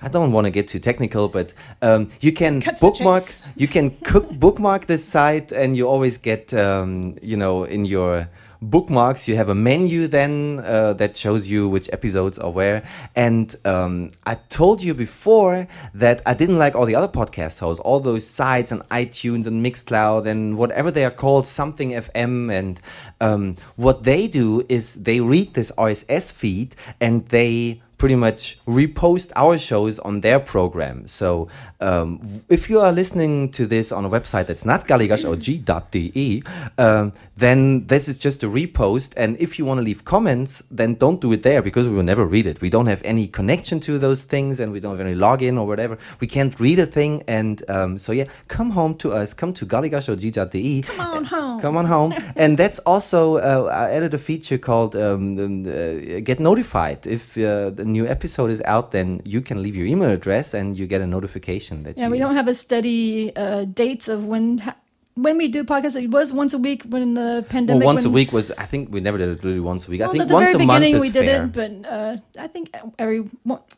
B: I don't want to get too technical, but um, you can
C: Cut
B: bookmark. You can cook, bookmark this site, and you always get, um, you know, in your bookmarks you have a menu then uh, that shows you which episodes are where and um, i told you before that i didn't like all the other podcast hosts all those sites and itunes and mixcloud and whatever they are called something fm and um, what they do is they read this rss feed and they pretty much repost our shows on their program. So um, if you are listening to this on a website that's not gollygoshohgee.de, um, then this is just a repost. And if you want to leave comments, then don't do it there because we will never read it. We don't have any connection to those things and we don't have any login or whatever. We can't read a thing. And um, so, yeah, come home to us. Come to gollygoshohgee.de.
C: Come on home.
B: Come on home. and that's also, uh, I added a feature called um, um, uh, Get Notified. If uh, new episode is out, then you can leave your email address and you get a notification that
C: Yeah,
B: you
C: we don't have a steady uh, dates of when ha- when we do podcasts. It was once a week when the
B: Well,
C: pandemic.
B: once a week was. I think we never did it really once a week. I think
C: at the
B: once
C: very
B: a month
C: beginning
B: is
C: we did
B: fair.
C: it, but uh, I think every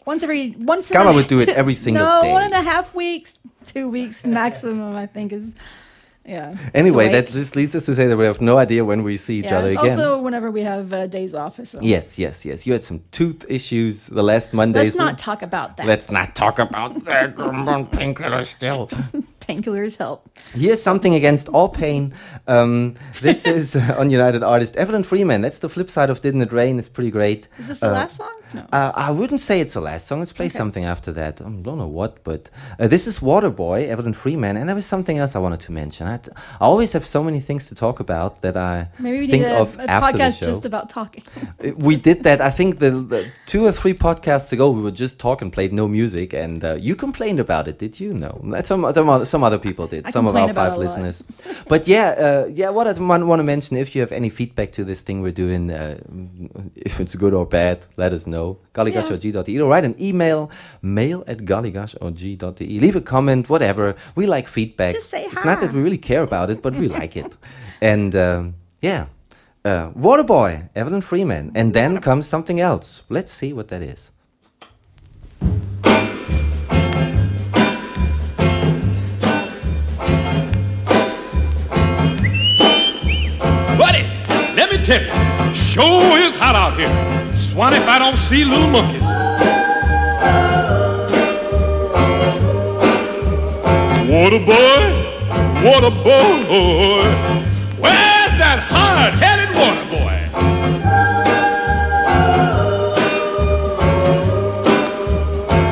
C: once every once.
B: Scala would do it every single
C: no,
B: day.
C: one and a half weeks, two weeks maximum. I think is yeah.
B: Anyway, that just leads us to say that we have no idea when we see each
C: yeah,
B: other
C: it's
B: again.
C: also whenever we have uh, days off. So.
B: Yes, yes, yes. You had some tooth issues the last Monday.
C: Let's not talk about that.
B: Let's not talk about that. I'm painkiller still.
C: Painkillers help.
B: Here's something against all pain. Um, this is uh, on United Artist Evelyn Freeman. That's the flip side of Didn't It Rain. It's pretty great.
C: Is this the
B: Uh,
C: last song? No.
B: Uh, I wouldn't say it's the last song. Let's play something after that. I don't know what, but uh, this is Waterboy, Evelyn Freeman, and there was something else I wanted to mention. I, I always have so many things to talk about that I
C: Maybe we
B: think
C: need a,
B: of
C: a
B: after the
C: podcast
B: show.
C: just about talking.
B: Uh, we did that. I think the, the two or three podcasts ago, we were just talking, played no music, and uh, you complained about it. Did you? No, some some other, some other people did.
C: I
B: some of our five listeners. but yeah, uh, yeah. What I want to mention, if you have any feedback to this thing we're doing, uh, if it's good or bad, let us know. gollygoshohgee.de or write an email, mail at gollygoshohgee.de. Leave a comment, whatever. We like feedback.
C: Just say
B: It's not that we really care about it, but we like it. And um, yeah, uh, Waterboy, Evelyn Freeman. And then comes something else. Let's see what that is.
O: Sure is hot out here. Swan if I don't see little monkeys. Water boy, water boy, where's that hard-headed water boy?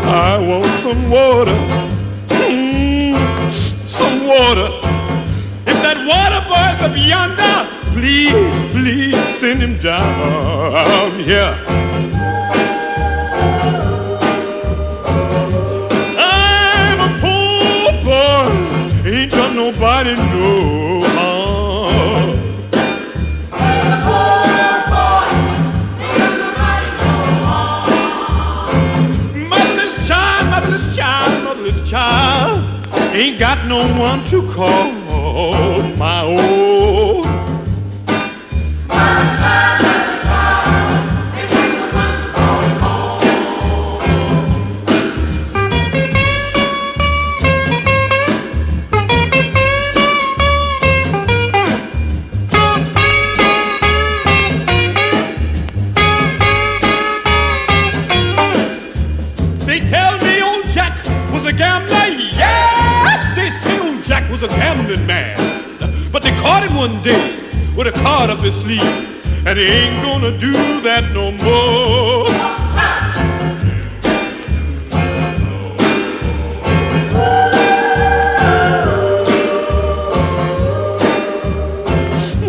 O: I want some water, Mm, some water. If that water boy's up yonder, please, please send him down here. I'm a poor boy, ain't got nobody no harm. I'm a poor boy, ain't done nobody no harm. Motherless child, motherless child, motherless child, ain't got no one to call my own. Caught him one day with a card up his sleeve. And he ain't gonna do that no more.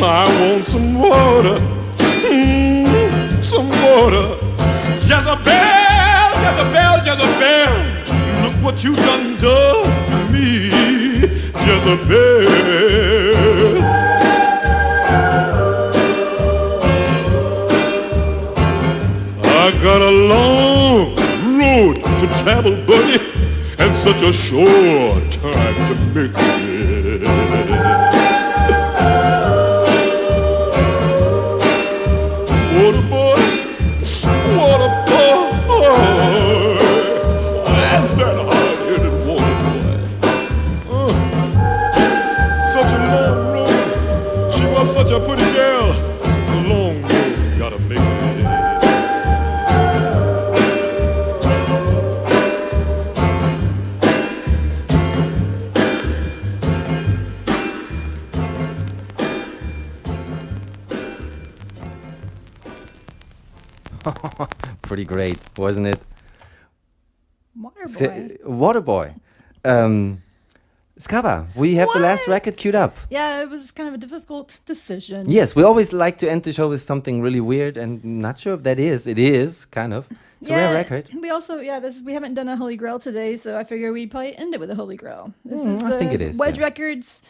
O: I want some water. Mm, some water. Jezebel, Jezebel, Jezebel. Look what you done done to me, Jezebel. Got a long road to travel, buddy, and such a short time to make
B: wasn't it?
C: Waterboy.
B: Waterboy. Um, Skaba, we have the last record queued up.
C: Yeah, it was kind of a difficult decision.
B: Yes, we always like to end the show with something really weird, and not sure if that is. It is kind of. It's a rare record.
C: We also, yeah, this we haven't done a Holy Grail today, so I figure we'd probably end it with a Holy Grail. This
B: Mm,
C: is
B: I
C: the
B: think it is,
C: Wedge
B: yeah.
C: Records.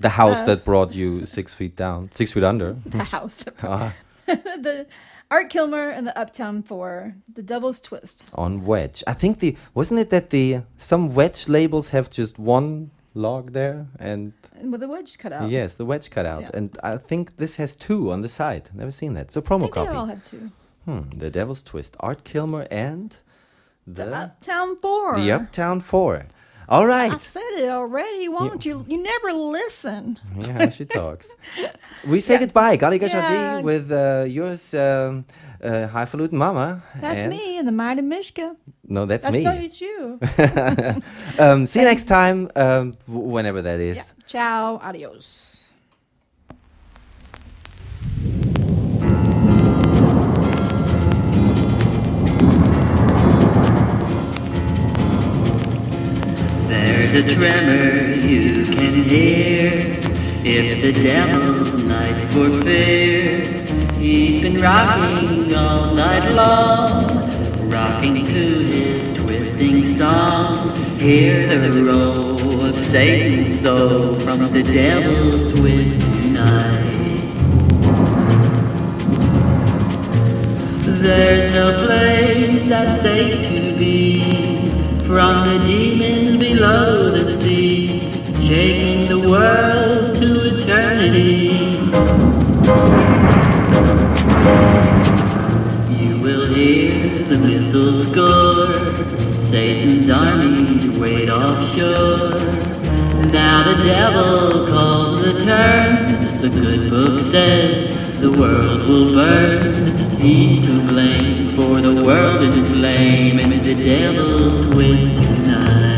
B: The house
C: uh,
B: that brought you six feet down, six feet under.
C: The house.
B: Ah.
C: the Art Killmer and the Uptown Four, The Devil's Twist.
B: on Wedge. I think the wasn't it that the some Wedge labels have just one log there and
C: with the wedge cut out.
B: yes, the Wedge cut out,
C: Yeah.
B: and I think this has two on the side. Never seen that. So promo
C: I think
B: copy.
C: they all have two.
B: Hmm, the Devil's Twist, Art Killmer and the
C: Uptown Four.
B: the Uptown Four. All
C: I said it already. Won't you? You never listen.
B: Yeah, she talks. We say goodbye, Gali
C: Yeah.
B: With uh, yours, um, uh, Highfalutin Mama.
C: That's
B: and-
C: me and the Mighty Mishka.
B: No, that's,
C: That's
B: me.
C: it's you.
B: um, see you next time, um, whenever that is.
C: Ciao. Adios.
M: There's a tremor you can hear. It's the devil's night for fear. He's been rocking all night long, rocking to his twisting song. Hear the roll of Satan's soul from the devil's twist tonight. There's no place that's safe to be from the demons below the sea, shaking the world to eternity. You will hear the missiles score, Satan's armies wait offshore. Now the devil calls the turn, the good book says the world will burn. He's to blame for the world in flame and the devil's twist tonight.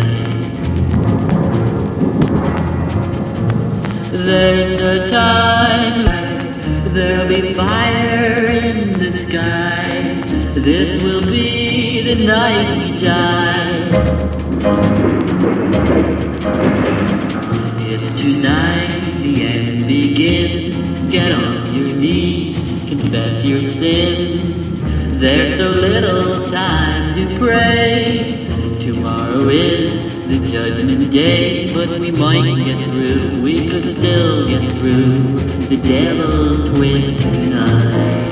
M: There's no time, there'll be fire in the sky. This will be the night we die. It's tonight the end begins. Get on your knees, confess your sins. There's so little time to pray. Tomorrow is the judgment day, but we might get through. We could still get through the devil's twist tonight.